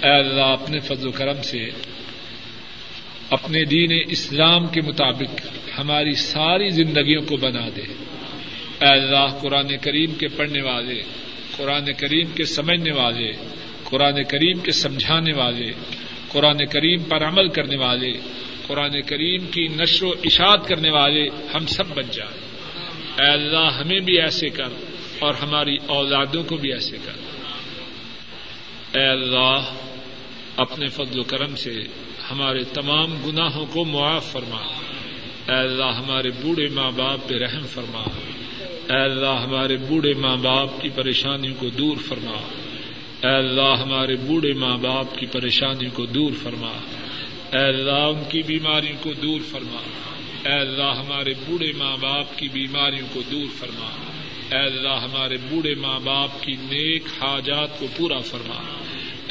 اے اللہ، اپنے فضل و کرم سے اپنے دین اسلام کے مطابق ہماری ساری زندگیوں کو بنا دے۔ اے اللہ، قرآن کریم کے پڑھنے والے، قرآن کریم کے سمجھنے والے، قرآن کریم کے سمجھانے والے، قرآن کریم پر عمل کرنے والے قرآن کریم کی نشر و اشاعت کرنے والے ہم سب بن جائیں اے اللہ، ہمیں بھی ایسے کر اور ہماری اولادوں کو بھی ایسے کر۔ اے اللہ، اپنے فضل و کرم سے ہمارے تمام گناہوں کو معاف فرما۔ اے اللہ، ہمارے بوڑھے ماں باپ پہ رحم فرما۔ اے اللہ، ہمارے بوڑھے ماں باپ کی پریشانیوں کو دور فرما۔ اے اللہ، ہمارے بوڑھے ماں باپ کی پریشانیوں کو دور فرما۔ اے اللہ ان کی بیماریوں کو دور فرما۔ اے اللہ، ہمارے بوڑھے ماں باپ کی بیماریوں کو دور فرما۔ اے اللہ، ہمارے بوڑھے ماں باپ کی نیک حاجات کو پورا فرما۔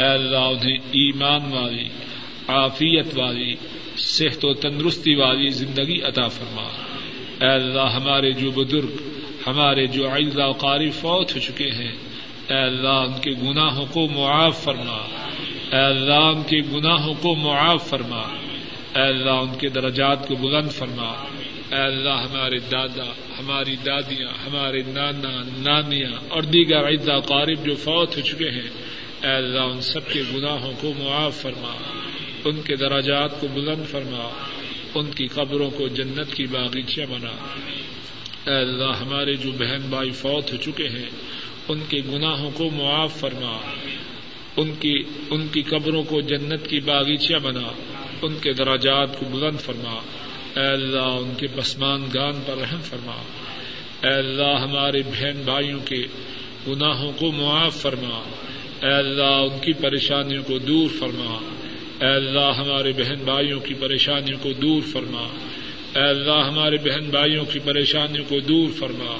اے اللہ، انہیں ایمان والی، عافیت والی، صحت و تندرستی والی زندگی عطا فرما۔ اے اللہ، ہمارے جو بزرگ، ہمارے جو و قاری فوت ہو چکے ہیں، اے اللہ، ان کے گناہوں کو معاف فرما۔ اے اللہ ان کے گناہوں کو معاف فرما۔ اے اللہ ان کے درجات کو بلند فرما۔ اے اللہ ہمارے دادا، ہماری دادیاں، ہمارے نانا، نانیاں اور دیگر عیدا قارب جو فوت ہو چکے ہیں، اے اللہ ان سب کے گناہوں کو معاف فرما۔ ان کے دراجات کو بلند فرما۔ ان کی قبروں کو جنت کی باغیچہ بنا۔ اے اللہ ہمارے جو بہن بھائی فوت ہو چکے ہیں، ان کے گناہوں کو معاف فرما۔ ان کی ان کی قبروں کو جنت کی باغیچہ بنا، ان کے دراجات کو بلند فرما۔ اے اللہ، ان کے پسمان گان پر رحم فرما۔ اے اللہ، ہمارے بہن بھائیوں کے گناہوں کو معاف فرما۔ اے اللہ، ان کی پریشانیوں کو دور فرما۔ اے اللہ، ہمارے بہن بھائیوں کی پریشانیوں کو دور فرما۔ اے اللہ، ہمارے بہن بھائیوں کی پریشانیوں کو دور فرما۔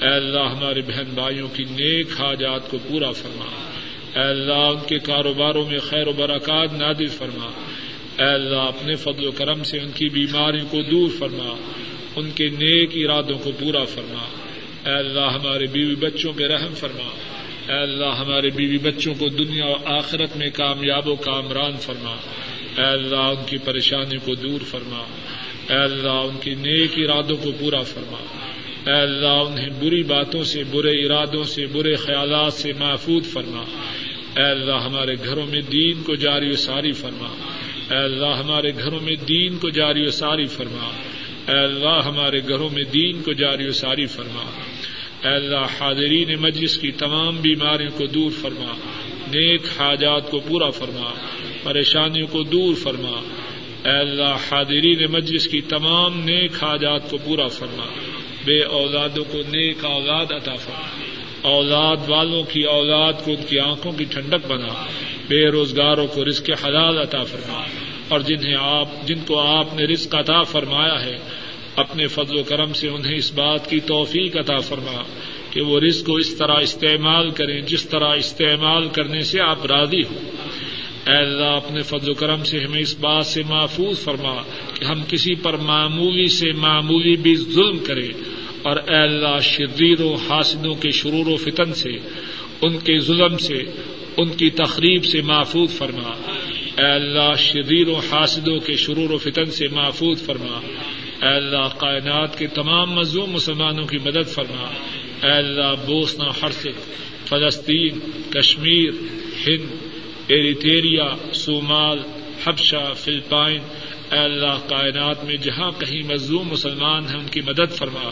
اے اللہ، ہمارے بہن بھائیوں کی نیک حاجات کو پورا فرما۔ اے اللہ ان کے کاروباروں میں خیر و برکات نادر فرما۔ اے اللہ، اپنے فضل و کرم سے ان کی بیماریوں کو دور فرما، ان کے نیک ارادوں کو پورا فرما۔ اے اللہ، ہمارے بیوی بچوں پہ رحم فرما۔ اے اللہ، ہمارے بیوی بچوں کو دنیا و آخرت میں کامیاب و کامران فرما۔ اے اللہ، ان کی پریشانی کو دور فرما۔ اے اللہ، ان کے نیک ارادوں کو پورا فرما۔ اے اللہ، انہیں بری باتوں سے، برے ارادوں سے، برے خیالات سے محفوظ فرما۔ اے اللہ ہمارے گھروں میں دین کو جاری و ساری فرما۔ اے اللہ ہمارے گھروں میں دین کو جاری و ساری فرما۔ اے اللہ ہمارے گھروں میں دین کو جاری و ساری فرما۔ اے اللہ حاضرین مجلس کی تمام بیماریوں کو دور فرما۔ نیک حاجات کو پورا فرما۔ پریشانیوں کو دور فرما۔ اے اللہ حاضرین مجلس کی تمام نیک حاجات کو پورا فرما۔ بے اولادوں کو نیک اولاد عطا فرما۔ اولاد والوں کی اولاد کو ان کی آنکھوں کی ٹھنڈک بنا، بے روزگاروں کو رزق حلال عطا فرما۔ اور جنہیں آپ، جن کو آپ نے رزق عطا فرمایا ہے، اپنے فضل و کرم سے انہیں اس بات کی توفیق عطا فرما کہ وہ رزق کو اس طرح استعمال کریں، جس طرح استعمال کرنے سے آپ راضی ہوں۔ اے اللہ، اپنے فضل و کرم سے ہمیں اس بات سے محفوظ فرما کہ ہم کسی پر معمولی سے معمولی بھی ظلم کریں۔ اور اے اللہ شریر و حاصلوں کے شرور و فتن سے، ان کے ظلم سے، ان کی تقریب سے محفوظ فرما۔ اے اللہ شریر و حاصدوں کے شرور و فتن سے محفوظ فرما۔ اے اللہ کائنات کے تمام مزوم مسلمانوں کی مدد فرما۔ اے اللہ بوسنا ہرسک فلسطین، کشمیر، ہند ایریٹیریا صومال، حبشہ، فلپائن اے اللہ کائنات میں جہاں کہیں مظلوم مسلمان ہیں ان کی مدد فرما۔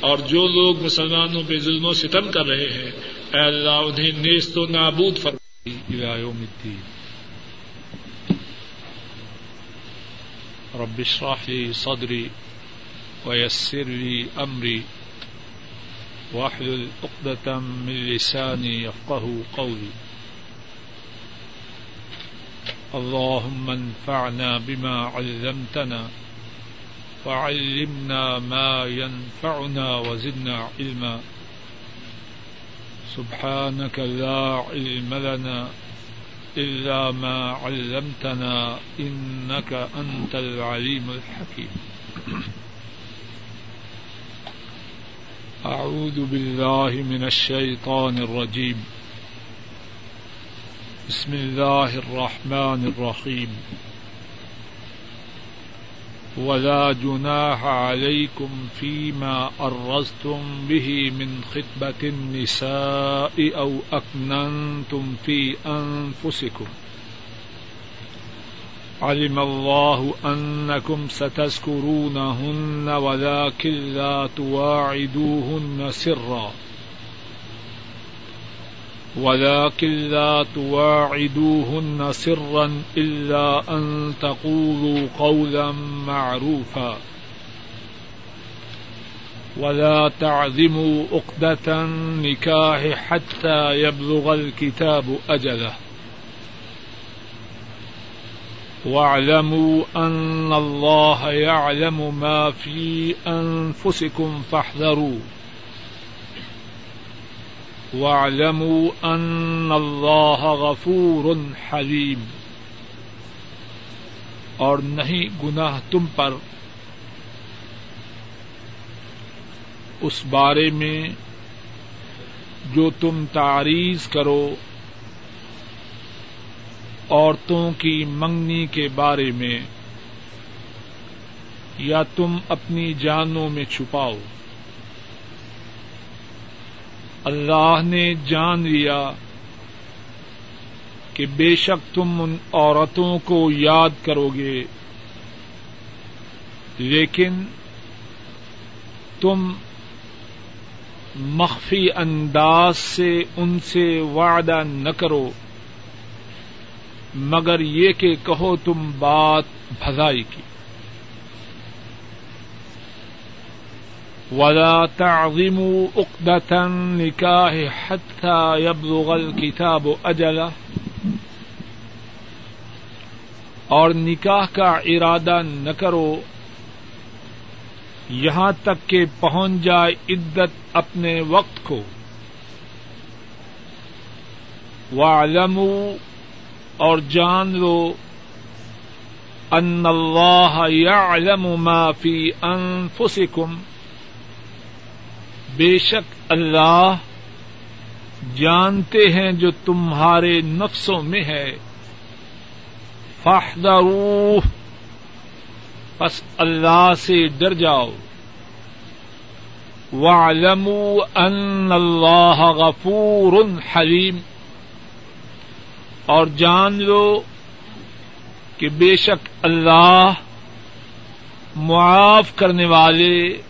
اور جو لوگ مسلمانوں پہ ظلم و ستم کر رہے ہیں، اے اللہ انہیں نیست و نابود فرما۔ رب اشرح لي صدري ويسر لي امري واحلل عقدة من لساني يفقه قولي. اللهم انفعنا بما علمتنا وعلمنا ما ينفعنا وزدنا علما. سبحانك لا علم لنا إلا ما علمتنا إنك أنت العليم الحكيم. أعوذ بالله من الشيطان الرجيم. بسم الله الرحمن الرحيم. ولا جناح عليكم فيما أرزتم به من خطبة النساء أو أكننتم في أنفسكم. علم الله أنكم ستذكرونهن ولكن لا تواعدوهن سرًا. ولكن لا تواعدوهن سرا إلا أن تقولوا قولا معروفا ولا تعظموا عقدة النكاح حتى يبلغ الكتاب أجله واعلموا أن الله يعلم ما في أنفسكم فاحذروه واعلموا ان اللہ غفور حلیم۔ اور نہیں گناہ تم پر۔ اس بارے میں جو تم تعریض کرو، عورتوں کی منگنی کے بارے میں، یا تم اپنی جانوں میں چھپاؤ۔ اللہ نے جان لیا کہ بے شک تم ان عورتوں کو یاد کرو گے۔ لیکن تم مخفی انداز سے ان سے وعدہ نہ کرو، مگر یہ کہ کہو تم بات بھلائی کی۔ ولا تعظموا عقدة النكاح حتى يبلغ الكتاب أجله. اور نکاح کا ارادہ نہ کرو. یہاں تک کہ پہنچ جائے عدت اپنے وقت کو. وَاعْلَمُوا اور جان لو ان اللہ يعلم ما فی انفسکم. بے شک اللہ جانتے ہیں جو تمہارے نفسوں میں ہے۔ فاہدہ بس اللہ سے ڈر جاؤ۔ ان اللہ غفور حلیم۔ اور جان لو کہ بے شک اللہ معاف کرنے والے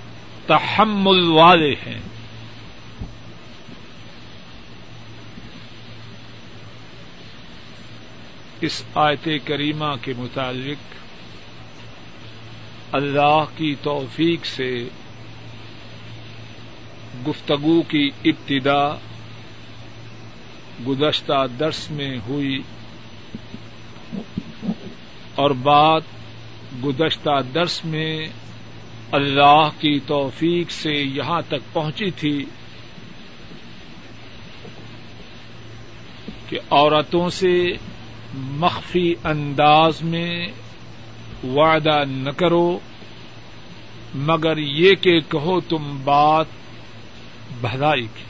تحمل والے ہیں۔ اس آیت کریمہ کے متعلق اللہ کی توفیق سے گفتگو کی ابتدا گزشتہ درس میں ہوئی اور بات گزشتہ درس میں اللہ کی توفیق سے یہاں تک پہنچی تھی کہ عورتوں سے مخفی انداز میں وعدہ نہ کرو، مگر یہ کہ کہو تم بات بھلائی کی۔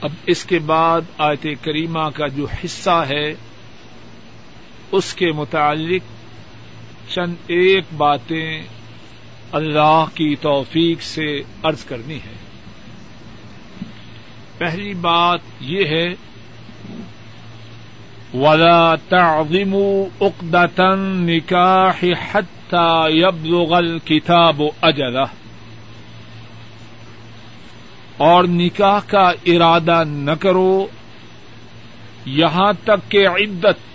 اب اس کے بعد آیت کریمہ کا جو حصہ ہے اس کے متعلق چند ایک باتیں اللہ کی توفیق سے عرض کرنی ہے پہلی بات یہ ہے، ولا تعظموا عقدة النكاح حتى يبلغ الكتاب اجلہ اور نکاح کا ارادہ نہ کرو، یہاں تک کہ عدت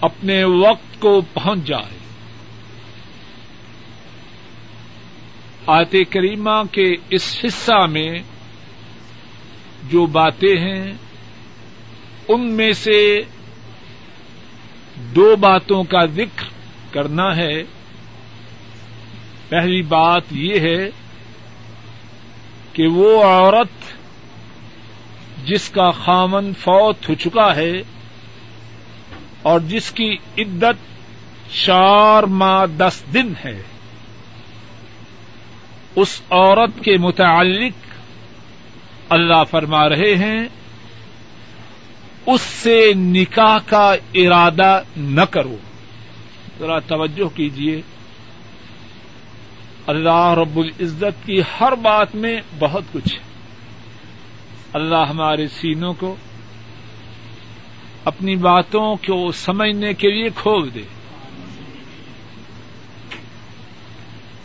اپنے وقت کو پہنچ جائے۔ آت کریمہ کے اس حصہ میں جو باتیں ہیں، ان میں سے دو باتوں کا ذکر کرنا ہے۔ پہلی بات یہ ہے کہ وہ عورت جس کا خامن فوت ہو چکا ہے اور جس کی عدت چار ماہ دس دن ہے، اس عورت کے متعلق اللہ فرما رہے ہیں، اس سے نکاح کا ارادہ نہ کرو۔ ذرا توجہ کیجیے اللہ رب العزت کی ہر بات میں بہت کچھ ہے۔ اللہ ہمارے سینوں کو اپنی باتوں کو سمجھنے کے لیے کھول دے۔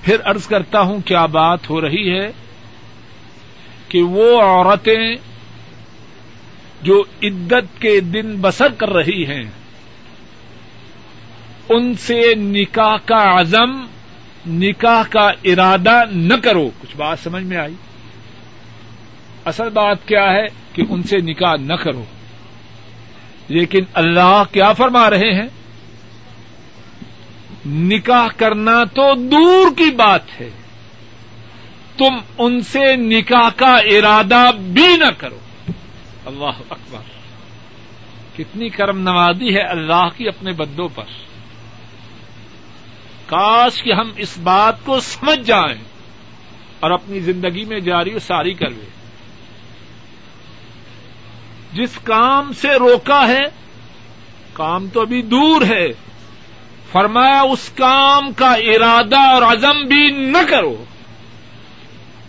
پھر ارض کرتا ہوں کیا بات ہو رہی ہے کہ وہ عورتیں جو عدت کے دن بسر کر رہی ہیں، ان سے نکاح کا عزم، نکاح کا ارادہ نہ کرو۔ کچھ بات سمجھ میں آئی؟ اصل بات کیا ہے کہ ان سے نکاح نہ کرو۔ لیکن اللہ کیا فرما رہے ہیں؟ نکاح کرنا تو دور کی بات ہے۔ تم ان سے نکاح کا ارادہ بھی نہ کرو۔ اللہ اکبر۔ کتنی کرم نوازی ہے اللہ کی اپنے بدوں پر۔ کاش کہ ہم اس بات کو سمجھ جائیں اور اپنی زندگی میں جاری و ساری کر لیں جس کام سے روکا ہے، کام تو ابھی دور ہے۔ فرمایا، اس کام کا ارادہ اور عزم بھی نہ کرو۔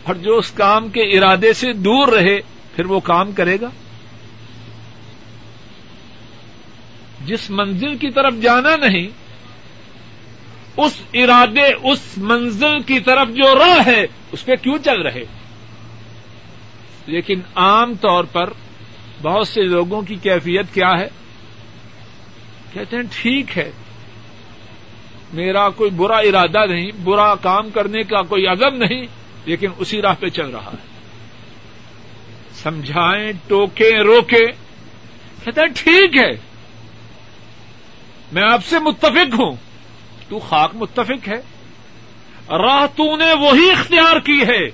اور جو اس کام کے ارادے سے دور رہے، پھر وہ کام کرے گا۔ جس منزل کی طرف جانا نہیں، اس ارادے، اس منزل کی طرف جو راہ ہے، اس پہ کیوں چل رہے؟ لیکن عام طور پر بہت سے لوگوں کی کیفیت کیا ہے؟ کہتے ہیں، ٹھیک ہے۔ میرا کوئی برا ارادہ نہیں، برا کام کرنے کا کوئی عزم نہیں، لیکن اسی راہ پہ چل رہا ہے۔ سمجھائیں ٹوکے روکے کہتے ہیں، ٹھیک ہے۔ میں آپ سے متفق ہوں۔ تو خاک متفق ہے۔ راہ تو نے وہی اختیار کی ہے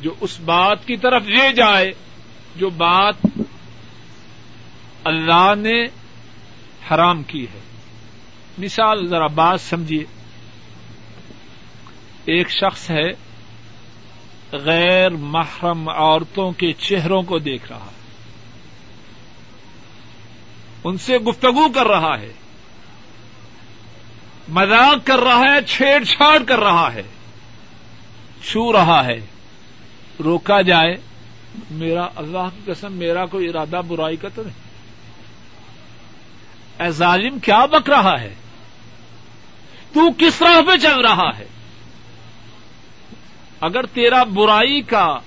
جو اس بات کی طرف لے جائے۔ جو بات اللہ نے حرام کی ہے۔ مثال ذرا بات سمجھیے۔ ایک شخص ہے، غیر محرم عورتوں کے چہروں کو دیکھ رہا ہے۔ ان سے گفتگو کر رہا ہے۔ مذاق کر رہا ہے، چھیڑ چھاڑ کر رہا ہے۔ چھو رہا ہے۔ روکا جائے۔ میرا اللہ کی قسم، میرا کوئی ارادہ برائی کا تو نہیں۔ اے ظالم، کیا بک رہا ہے؟ تو کس راہ پہ چل رہا ہے؟ اگر تیرا برائی کا،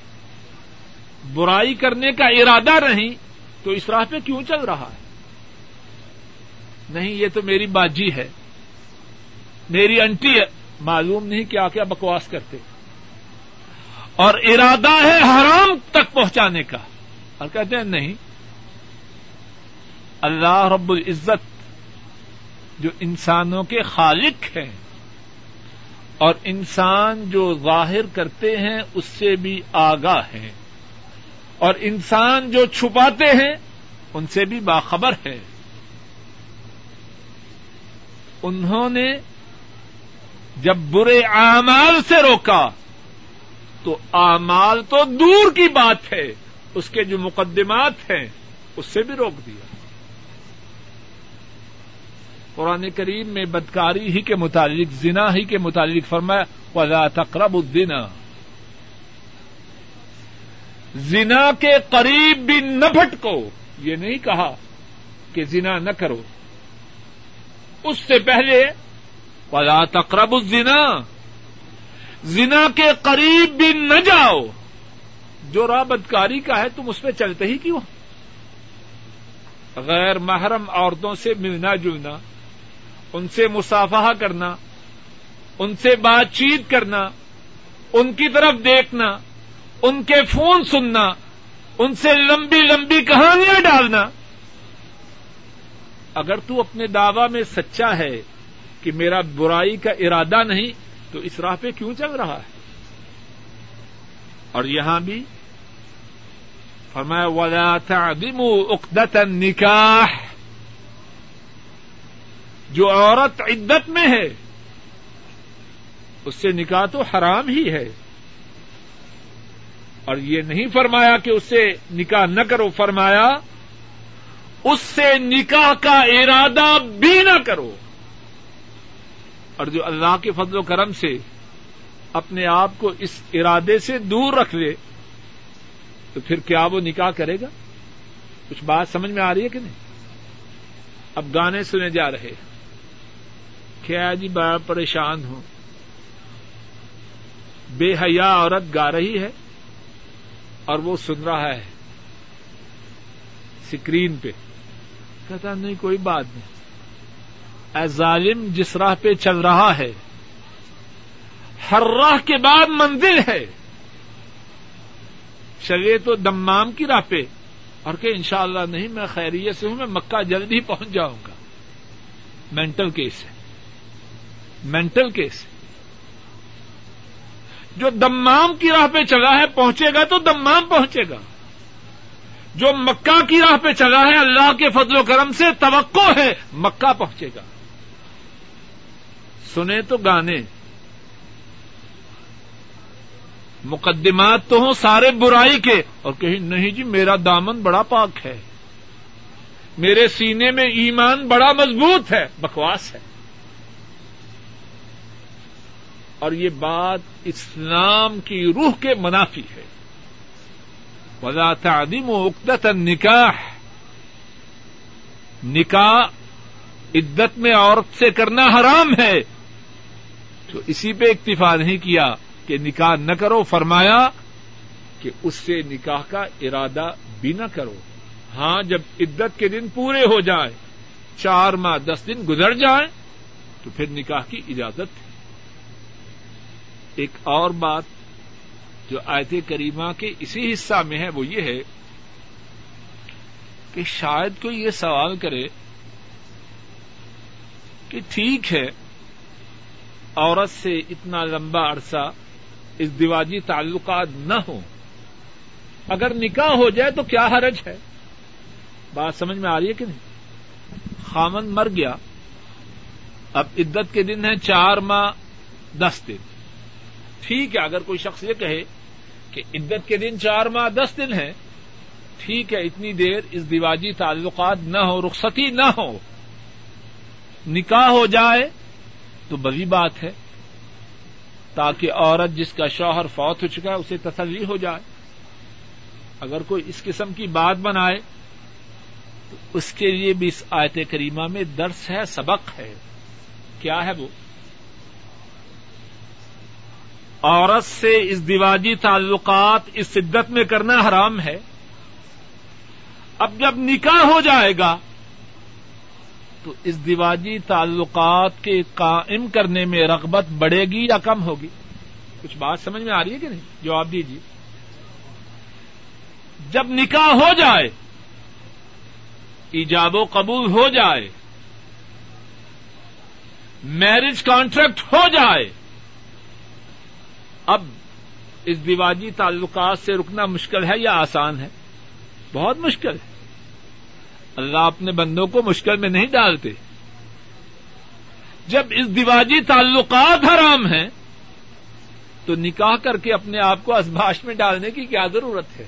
برائی کرنے کا ارادہ نہیں، تو اس راہ پہ کیوں چل رہا ہے؟ نہیں، یہ تو میری باجی ہے۔ میری انٹی ہے۔ معلوم نہیں کیا کیا بکواس کرتے۔ اور ارادہ ہے حرام تک پہنچانے کا۔ اور کہتے ہیں نہیں۔ اللہ رب العزت جو انسانوں کے خالق ہیں اور انسان جو ظاہر کرتے ہیں اس سے بھی آگاہ ہیں۔ اور انسان جو چھپاتے ہیں ان سے بھی باخبر ہے انہوں نے جب برے اعمال سے روکا تو اعمال تو دور کی بات ہے۔ اس کے جو مقدمات ہیں، اس سے بھی روک دیا۔ قرآن کریم میں بدکاری ہی کے متعلق، زنا ہی کے متعلق فرمایا، ولا تقرب الدین زنا کے قریب بھی نہ بھٹکو۔ یہ نہیں کہا کہ زنا نہ کرو۔ اس سے پہلے، ولا تقرب الزنا۔ زنا کے قریب بھی نہ جاؤ۔ جو راہ بدکاری کا ہے، تم اس پہ چلتے ہی کیوں؟ غیر محرم عورتوں سے ملنا جلنا، ان سے مسافہ کرنا، ان سے بات چیت کرنا، ان کی طرف دیکھنا، ان کے فون سننا، ان سے لمبی لمبی کہانیاں ڈالنا۔ اگر تو اپنے دعوی میں سچا ہے کہ میرا برائی کا ارادہ نہیں تو اس راہ پہ کیوں چل رہا ہے؟ اور یہاں بھی فرمایا، ولا تعدموا عقدة النکاح جو عورت عدت میں ہے، اس سے نکاح تو حرام ہی ہے۔ اور یہ نہیں فرمایا کہ اس سے نکاح نہ کرو، فرمایا، اس سے نکاح کا ارادہ بھی نہ کرو۔ اور جو اللہ کے فضل و کرم سے اپنے آپ کو اس ارادے سے دور رکھ لے، تو پھر کیا وہ نکاح کرے گا؟ کچھ بات سمجھ میں آ رہی ہے کہ نہیں؟ اب گانے سنے جا رہے کیا جی بڑا پریشان ہوں؟ بے حیا عورت گا رہی ہے اور وہ سن رہا ہے اسکرین پہ۔ کہتا نہیں، کوئی بات نہیں۔ اے ظالم، جس راہ پہ چل رہا ہے، ہر راہ کے بعد منزل ہے۔ چلے تو دمام کی راہ پہ، اور کہ انشاءاللہ نہیں، میں خیریت سے ہوں، میں مکہ جلد ہی پہنچ جاؤں گا۔ مینٹل کیس ہے۔ مینٹل کیس ہے۔ جو دمام کی راہ پہ چلا ہے، پہنچے گا تو دمام پہنچے گا۔ جو مکہ کی راہ پہ چلا ہے، اللہ کے فضل و کرم سے توقع ہے، مکہ پہنچے گا۔ سنے تو گانے۔ مقدمات تو ہوں سارے برائی کے۔ اور کہیں نہیں جی میرا دامن بڑا پاک ہے۔ میرے سینے میں ایمان بڑا مضبوط ہے، بکواس ہے۔ اور یہ بات اسلام کی روح کے منافی ہے۔ ولا تعدیم و اقدت نکاح نکاح عدت میں عورت سے کرنا حرام ہے۔ تو اسی پہ اکتفا نہیں کیا کہ نکاح نہ کرو، فرمایا کہ اس سے نکاح کا ارادہ بھی نہ کرو۔ ہاں جب عدت کے دن پورے ہو جائیں چار ماہ، دس دن گزر جائیں، تو پھر نکاح کی اجازت ہے۔ ایک اور بات جو آیت کریمہ کے اسی حصہ میں ہے، وہ یہ ہے کہ شاید کوئی یہ سوال کرے کہ ٹھیک ہے عورت سے اتنا لمبا عرصہ اس دیواجی تعلقات نہ ہوں۔ اگر نکاح ہو جائے تو کیا حرج ہے؟ بات سمجھ میں آ رہی ہے کہ نہیں؟ خامن مر گیا۔ اب عدت کے دن ہیں چار ماہ، دس دن۔ ٹھیک ہے، اگر کوئی شخص یہ کہے کہ عدت کے دن چار ماہ، دس دن ہے ٹھیک ہے، اتنی دیر اس دیواجی تعلقات نہ ہو رخصتی نہ ہو نکاح ہو جائے تو بڑی بات ہے تاکہ عورت جس کا شوہر فوت ہو چکا ہے، اسے تسلی ہو جائے۔ اگر کوئی اس قسم کی بات بنائے، تو اس کے لیے بھی اس آیت کریمہ میں درس ہے، سبق ہے۔ کیا ہے وہ؟ عورت سے اس دیواجی تعلقات، اس شدت میں کرنا حرام ہے۔ اب جب نکاح ہو جائے گا تو اس دیواجی تعلقات کے قائم کرنے میں رغبت بڑھے گی یا کم ہوگی؟ کچھ بات سمجھ میں آ رہی ہے کہ نہیں؟ جواب دیجیے جب نکاح ہو جائے، ایجاب و قبول ہو جائے میرج کانٹریکٹ ہو جائے، اب اس دیواجی تعلقات سے رکنا مشکل ہے یا آسان ہے؟ بہت مشکل ہے۔ اللہ اپنے بندوں کو مشکل میں نہیں ڈالتے۔ جب اس دیواجی تعلقات حرام ہیں، تو نکاح کر کے اپنے آپ کو ازباش میں ڈالنے کی کیا ضرورت ہے؟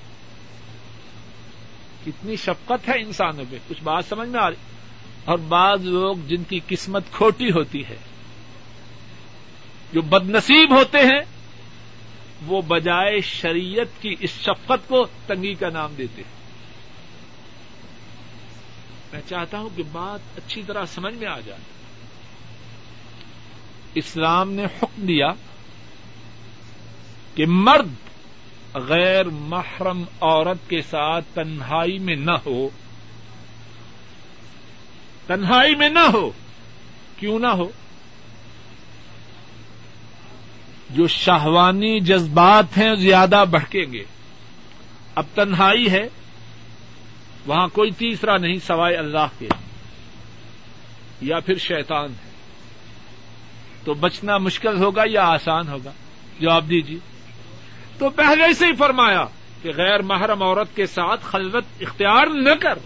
کتنی شفقت ہے انسانوں پہ۔ کچھ بات سمجھ میں آ رہی۔ اور بعض لوگ جن کی قسمت کھوٹی ہوتی ہے، جو بد نصیب ہوتے ہیں، وہ بجائے شریعت کی اس شفقت کو تنگی کا نام دیتے ہیں۔ میں چاہتا ہوں کہ بات اچھی طرح سمجھ میں آ جائے۔ اسلام نے حکم دیا کہ مرد غیر محرم عورت کے ساتھ تنہائی میں نہ ہو۔ تنہائی میں نہ ہو۔ کیوں نہ ہو؟ جو شہوانی جذبات ہیں زیادہ بڑھکیں گے۔ اب تنہائی ہے۔ وہاں کوئی تیسرا نہیں سوائے اللہ کے، یا پھر شیطان ہے۔ تو بچنا مشکل ہوگا یا آسان ہوگا؟ جواب دیجیے۔ تو پہلے سے ہی فرمایا کہ غیر محرم عورت کے ساتھ خلوت اختیار نہ کر۔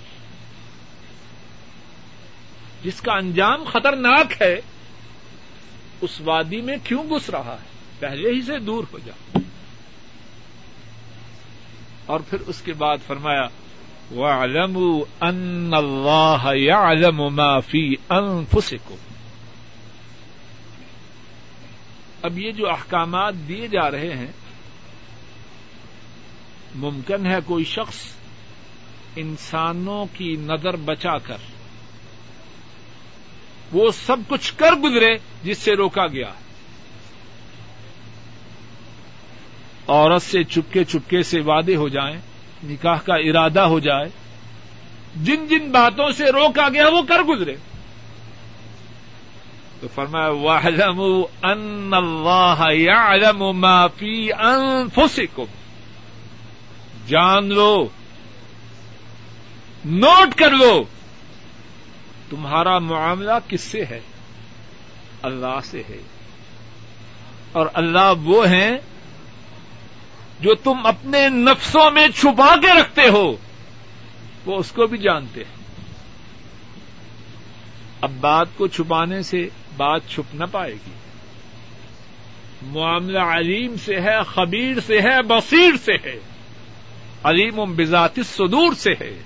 جس کا انجام خطرناک ہے، اس وادی میں کیوں گس رہا ہے؟ پہلے ہی سے دور ہو جا۔ اور پھر اس کے بعد فرمایا وَاعْلَمُوا أَنَّ اللَّهَ يَعْلَمُ مَا فِي أَنفُسِكُمْ اب یہ جو احکامات دیے جا رہے ہیں، ممکن ہے کوئی شخص انسانوں کی نظر بچا کر وہ سب کچھ کر گزرے جس سے روکا گیا۔ عورت سے چپکے چپکے سے وعدے ہو جائیں۔ نکاح کا ارادہ ہو جائے، جن جن باتوں سے روکا گیا وہ کر گزرے۔ تو فرمایا وَاعْلَمُ أَنَّ اللَّهَ يَعْلَمُ جان لو، نوٹ کر لو، تمہارا معاملہ کس سے ہے؟ اللہ سے ہے۔ اور اللہ وہ ہیں جو تم اپنے نفسوں میں چھپا کے رکھتے ہو، وہ اس کو بھی جانتے ہیں۔ اب بات کو چھپانے سے بات چھپ نہ پائے گی۔ معاملہ علیم سے ہے، خبیر سے ہے، بصیر سے ہے۔ علیم و بذات صدور سے ہے۔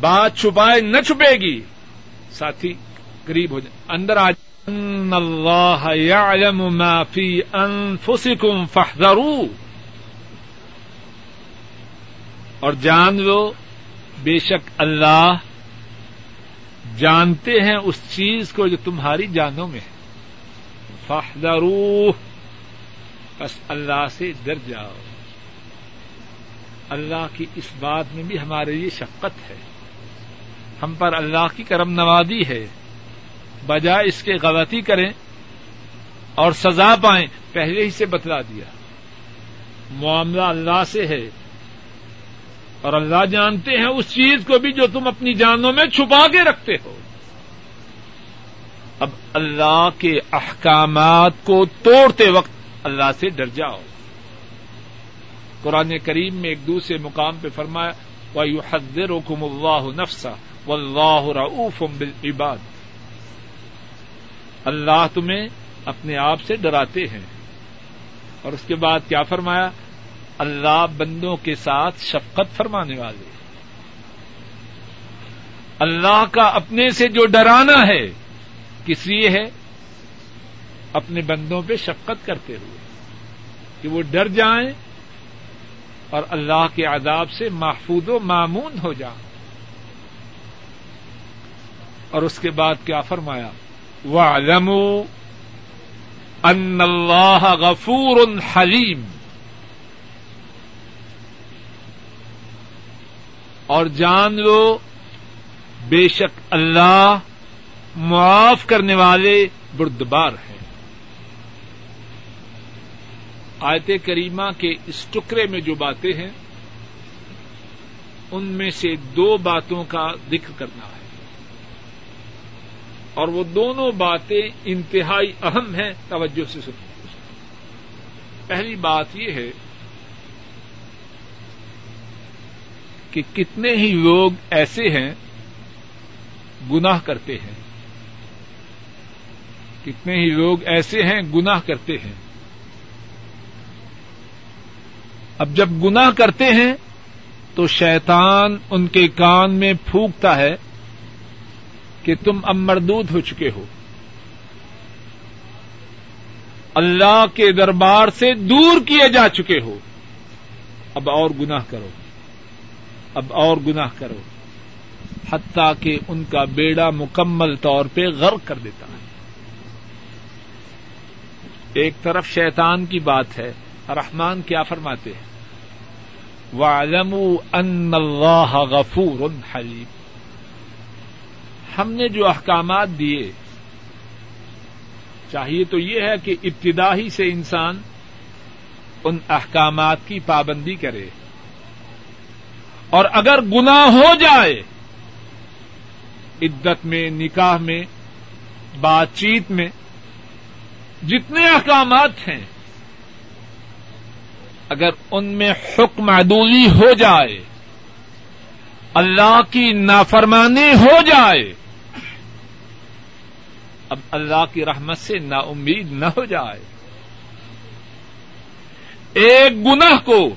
بات چھپائے نہ چھپے گی۔ ساتھی، قریب ہو جائے۔ اندر آ جائے۔ اللہ يعلم ما في انفسكم فاحذروا اور جان لو، بے شک اللہ جانتے ہیں اس چیز کو جو تمہاری جانوں میں ہے۔ فاحذروا بس اللہ سے ڈر جاؤ۔ اللہ کی اس بات میں بھی ہمارے لیے شفقت ہے۔ ہم پر اللہ کی کرم نوازی ہے۔ بجائے اس کے غلطی کریں اور سزا پائیں، پہلے ہی سے بتلا دیا۔ معاملہ اللہ سے ہے۔ اور اللہ جانتے ہیں اس چیز کو بھی جو تم اپنی جانوں میں چھپا کے رکھتے ہو۔ اب اللہ کے احکامات کو توڑتے وقت اللہ سے ڈر جاؤ۔ قرآن کریم میں ایک دوسرے مقام پہ فرمایا وہ حدر حکم اللہ نفسا و اللہ رعف بالعباد۔ اللہ تمہیں اپنے آپ سے ڈراتے ہیں۔ اور اس کے بعد کیا فرمایا؟ اللہ بندوں کے ساتھ شفقت فرمانے والے۔ اللہ کا اپنے سے جو ڈرانا ہے، کس لیے ہے؟ اپنے بندوں پہ شفقت کرتے ہوئے۔ کہ وہ ڈر جائیں اور اللہ کے عذاب سے محفوظ و معمون ہو جائیں۔ اور اس کے بعد کیا فرمایا؟ وَاعْلَمُوا أَنَّ اللَّهَ غَفُورٌ حَلِيمٌ. اور جان لو، بے شک اللہ معاف کرنے والے بردبار ہیں۔ آیت کریمہ کے اس ٹکڑے میں جو باتیں ہیں، ان میں سے دو باتوں کا ذکر کرنا ہے۔ اور وہ دونوں باتیں انتہائی اہم ہیں، توجہ سے سنیں۔ پہلی بات یہ ہے کہ کتنے ہی لوگ ایسے ہیں، گناہ کرتے ہیں۔ کتنے ہی لوگ ایسے ہیں، گناہ کرتے ہیں۔ اب جب گناہ کرتے ہیں تو شیطان ان کے کان میں پھونکتا ہے۔ کہ تم اب مردود ہو چکے ہو۔ اللہ کے دربار سے دور کیے جا چکے ہو۔ اب اور گناہ کرو۔ اب اور گناہ کرو۔ حتیٰ کہ ان کا بیڑا مکمل طور پہ غرق کر دیتا ہے۔ ایک طرف شیطان کی بات ہے، رحمان کیا فرماتے ہیں؟ وَعْلَمُوا أَنَّ اللَّهَ غَفُورٌ حَلِيمٌ۔ ہم نے جو احکامات دیے، چاہیے تو یہ ہے کہ ابتدا ہی سے انسان ان احکامات کی پابندی کرے۔ اور اگر گنا ہو جائے، عدت میں، نکاح میں، بات چیت میں، جتنے احکامات ہیں، اگر ان میں حکم عدولی ہو جائے، اللہ کی نافرمانی ہو جائے اب اللہ کی رحمت سے نا امید نہ ہو جائے۔ ایک گناہ کو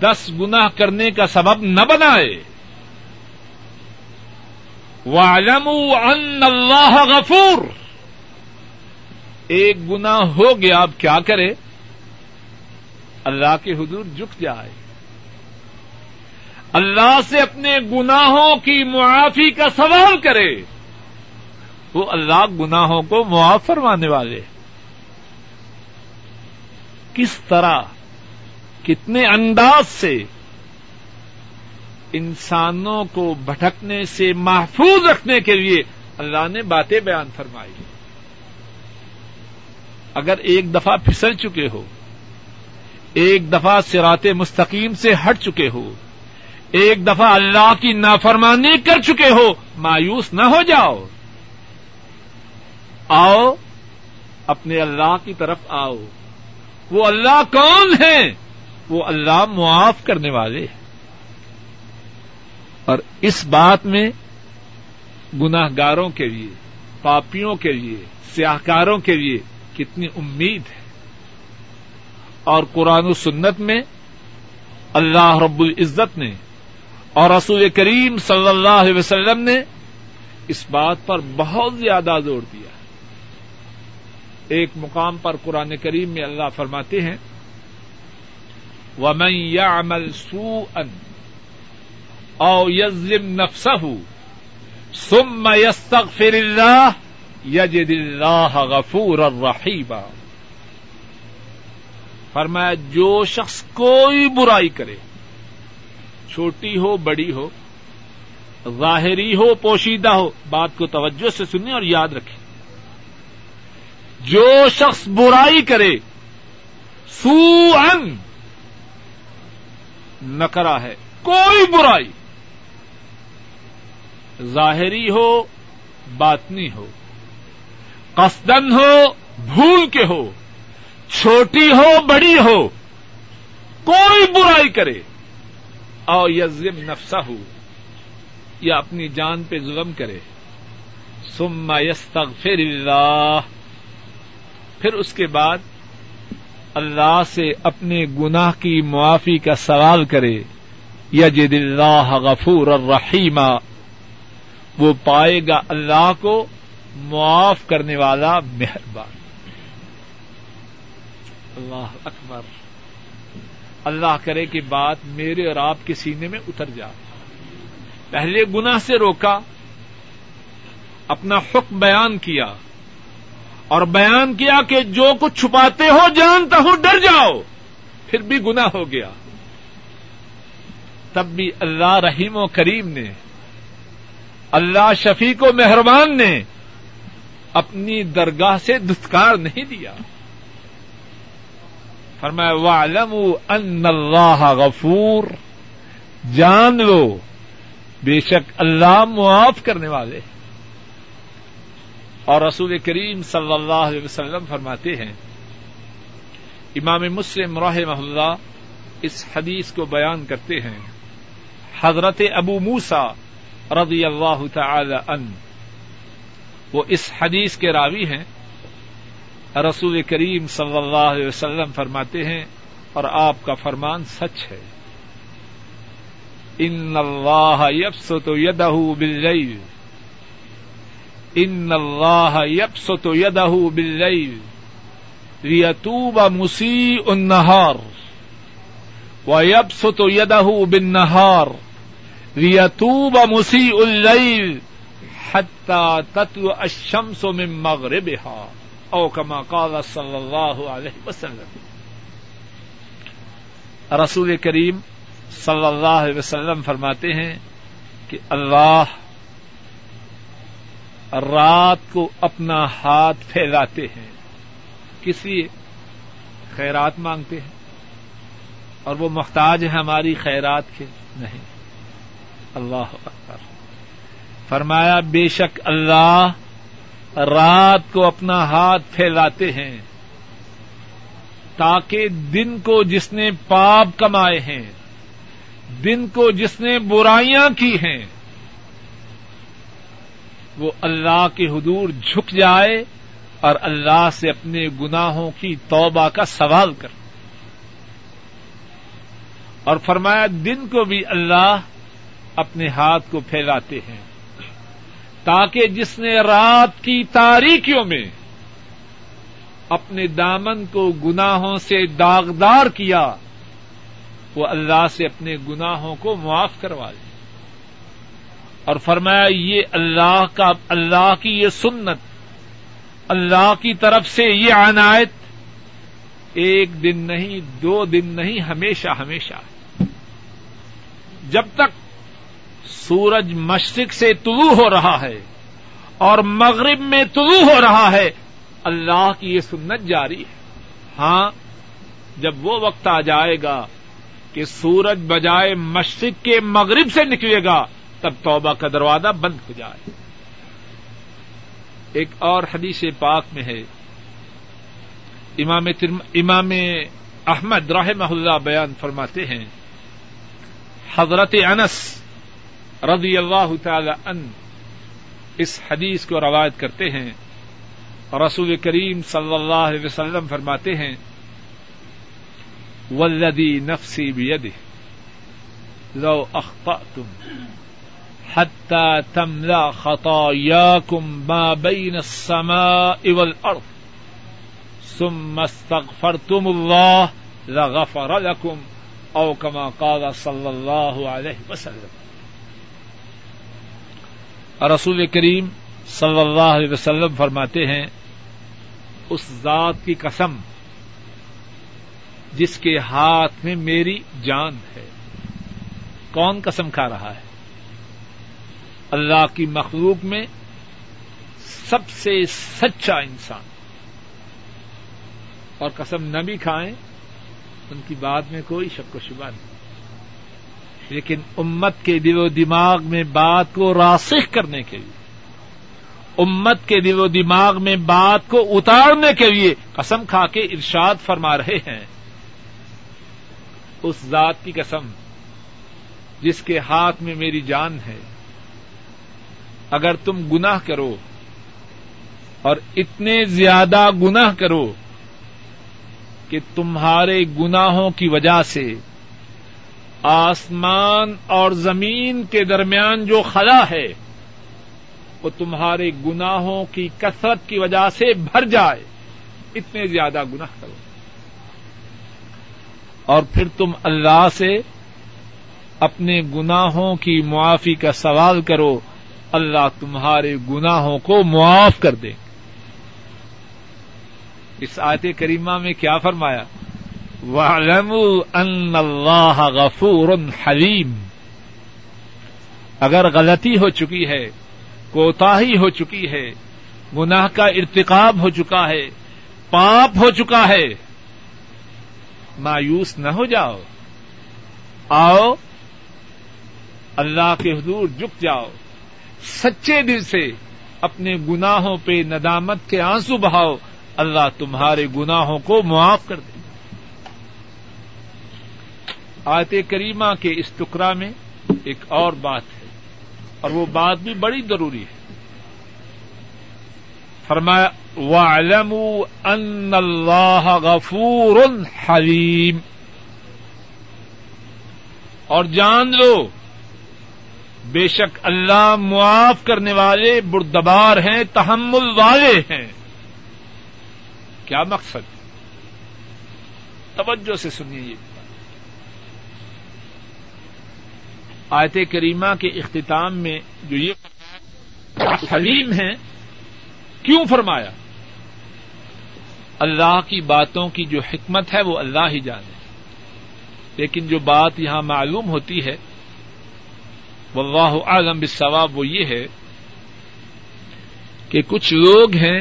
دس گنا کرنے کا سبب نہ بنائے۔ وعلم ان اللہ غفور۔ ایک گنا ہو گیا، اب کیا کرے؟ اللہ کے حضور جھک جائے۔ اللہ سے اپنے گناہوں کی معافی کا سوال کرے۔ وہ اللہ گناہوں کو معاف فرمانے والے کس طرح کتنے انداز سے انسانوں کو بھٹکنے سے محفوظ رکھنے کے لیے اللہ نے باتیں بیان فرمائی اگر ایک دفعہ پھسل چکے ہو، ایک دفعہ سرات مستقیم سے ہٹ چکے ہو، ایک دفعہ اللہ کی نافرمانی کر چکے ہو، مایوس نہ ہو جاؤ۔ آؤ، اپنے اللہ کی طرف آؤ۔ وہ اللہ کون ہے وہ اللہ معاف کرنے والے ہیں۔ اور اس بات میں گناہ گاروں کے لیے، پاپیوں کے لیے، سیاہکاروں کے لیے کتنی امید ہے۔ اور قرآن و سنت میں اللہ رب العزت نے اور رسول کریم صلی اللہ علیہ وسلم نے اس بات پر بہت زیادہ زور دیا۔ ایک مقام پر قرآن کریم میں اللہ فرماتے ہیں، ومن يعمل سوءا او يظلم نفسه ثم يستغفر الله يجد الله غفورا رحيما۔ فرمایا، جو شخص کوئی برائی کرے، چھوٹی ہو، بڑی ہو، ظاہری ہو، پوشیدہ ہو، بات کو توجہ سے سنیں اور یاد رکھیں۔ جو شخص برائی کرے سو ان نکرا ہے، کوئی برائی۔ ظاہری ہو، باطنی ہو۔ قصدن ہو، بھول کے ہو۔ چھوٹی ہو، بڑی ہو۔ کوئی برائی کرے۔ اور یزم نفسا ہو یا اپنی جان پہ ظلم کرے۔ سما یستغفر اللہ۔ پھر اس کے بعد اللہ سے اپنے گناہ کی معافی کا سوال کرے، یجد اللہ غفور الرحیمہ وہ پائے گا اللہ کو معاف کرنے والا مہربان۔ اللہ اکبر۔ اللہ کرے کہ بات میرے اور آپ کے سینے میں اتر جائے۔ پہلے گناہ سے روکا، اپنا حکم بیان کیا۔ اور بیان کیا کہ جو کچھ چھپاتے ہو جانتا ہوں، ڈر جاؤ۔ پھر بھی گنا ہو گیا۔ تب بھی اللہ رحیم و کریم نے، اللہ شفیق و مہربان نے اپنی درگاہ سے دستکار نہیں دیا۔ فرمایا وعلم ان اللہ غفور۔ جان لو، بے شک اللہ معاف کرنے والے ہیں۔ اور رسول کریم صلی اللہ علیہ وسلم فرماتے ہیں، امام مسلم راہ محلہ اس حدیث کو بیان کرتے ہیں، حضرت ابو موسا رضی اللہ تعالی ان وہ اس حدیث کے راوی ہیں۔ رسول کریم صلی اللہ علیہ وسلم فرماتے ہیں، اور آپ کا فرمان سچ ہے۔ ان اللہ یبسط یدہ باللیل۔ ان اللہ یبسط یدہ باللیل لیتوب مسیء النہار ویبسط یدہ بالنہار لیتوب مسیء اللیل حتی تطلع الشمس من مغربها او کما قال صلی اللہ علیہ وسلم رسول کریم صلی اللہ علیہ وسلم فرماتے ہیں کہ اللہ رات کو اپنا ہاتھ پھیلاتے ہیں۔ کس لیے خیرات مانگتے ہیں اور وہ محتاج ہے ہماری خیرات کے۔ نہیں۔ اللہ اکبر۔ فرمایا، بے شک اللہ رات کو اپنا ہاتھ پھیلاتے ہیں تاکہ دن کو جس نے پاپ کمائے ہیں، دن کو جس نے برائیاں کی ہیں وہ اللہ کے حدور جھک جائے اور اللہ سے اپنے گناہوں کی توبہ کا سوال کر۔ اور فرمایا، دن کو بھی اللہ اپنے ہاتھ کو پھیلاتے ہیں، تاکہ جس نے رات کی تاریکیوں میں اپنے دامن کو گناہوں سے داغدار کیا، وہ اللہ سے اپنے گناہوں کو معاف کروا لے۔ اور فرمایا، یہ اللہ کا، اللہ کی یہ سنت، اللہ کی طرف سے یہ عنایت ایک دن نہیں، دو دن نہیں، ہمیشہ ہمیشہ۔ جب تک سورج مشرق سے طلوع ہو رہا ہے اور مغرب میں طلوع ہو رہا ہے، اللہ کی یہ سنت جاری ہے۔ ہاں جب وہ وقت آ جائے گا کہ سورج بجائے مشرق کے مغرب سے نکلے گا تب توبہ کا دروازہ بند ہو جائے۔ ایک اور حدیث پاک میں ہے۔ امام امام احمد رحمہ اللہ بیان فرماتے ہیں۔ حضرت انس رضی اللہ تعالی ان اس حدیث کو روایت کرتے ہیں۔ رسول کریم صلی اللہ علیہ وسلم فرماتے ہیں ولدی نفسی بیدہ لو اخطأتم حتى تملا خطاياكم ما بين السماء والارض ثم استغفرتم الله لغفر لكم او كما قال صلى الله عليه وسلم. رسول کریم صلی اللہ علیہ وسلم فرماتے ہیں، اس ذات کی قسم جس کے ہاتھ میں میری جان ہے، کون قسم کھا رہا ہے؟ اللہ کی مخلوق میں سب سے سچا انسان۔ اور قسم نہ بھی کھائیں، ان کی بات میں کوئی شک و شبہ نہیں۔ لیکن امت کے دل و دماغ میں بات کو راسخ کرنے کے لیے، امت کے دل و دماغ میں بات کو اتارنے کے لیے قسم کھا کے ارشاد فرما رہے ہیں۔ اس ذات کی قسم جس کے ہاتھ میں میری جان ہے اگر تم گناہ کرو اور اتنے زیادہ گناہ کرو کہ تمہارے گناہوں کی وجہ سے آسمان اور زمین کے درمیان جو خلا ہے، وہ تمہارے گناہوں کی کثرت کی وجہ سے بھر جائے۔ اتنے زیادہ گناہ کرو۔ اور پھر تم اللہ سے اپنے گناہوں کی معافی کا سوال کرو۔ اللہ تمہارے گناہوں کو معاف کر دے۔ اس آیت کریمہ میں کیا فرمایا؟ ان اللہ غفور حلیم اگر غلطی ہو چکی ہے، کوتاہی ہو چکی ہے، گناہ کا ارتقاب ہو چکا ہے، پاپ ہو چکا ہے، مایوس نہ ہو جاؤ۔ آؤ، اللہ کے حضور جک جاؤ۔ سچے دل سے اپنے گناہوں پہ ندامت کے آنسو بہاؤ، اللہ تمہارے گناہوں کو معاف کر دے۔ آیت کریمہ کے اس ٹکڑا میں ایک اور بات ہے، اور وہ بات بھی بڑی ضروری ہے۔ فرمایا وَعْلَمُوا أَنَّ اللَّهَ غَفُورٌ حَلِيمٌ۔ اور جان لو بے شک اللہ معاف کرنے والے بردبار ہیں، تحمل والے ہیں۔ کیا مقصد؟ توجہ سے سنیے یہ آیت کریمہ کے اختتام میں جو یہ حلیم ہے، کیوں فرمایا؟ اللہ کی باتوں کی جو حکمت ہے، وہ اللہ ہی جانے۔ لیکن جو بات یہاں معلوم ہوتی ہے واللہ اعلم بالصواب وہ یہ ہے کہ کچھ لوگ ہیں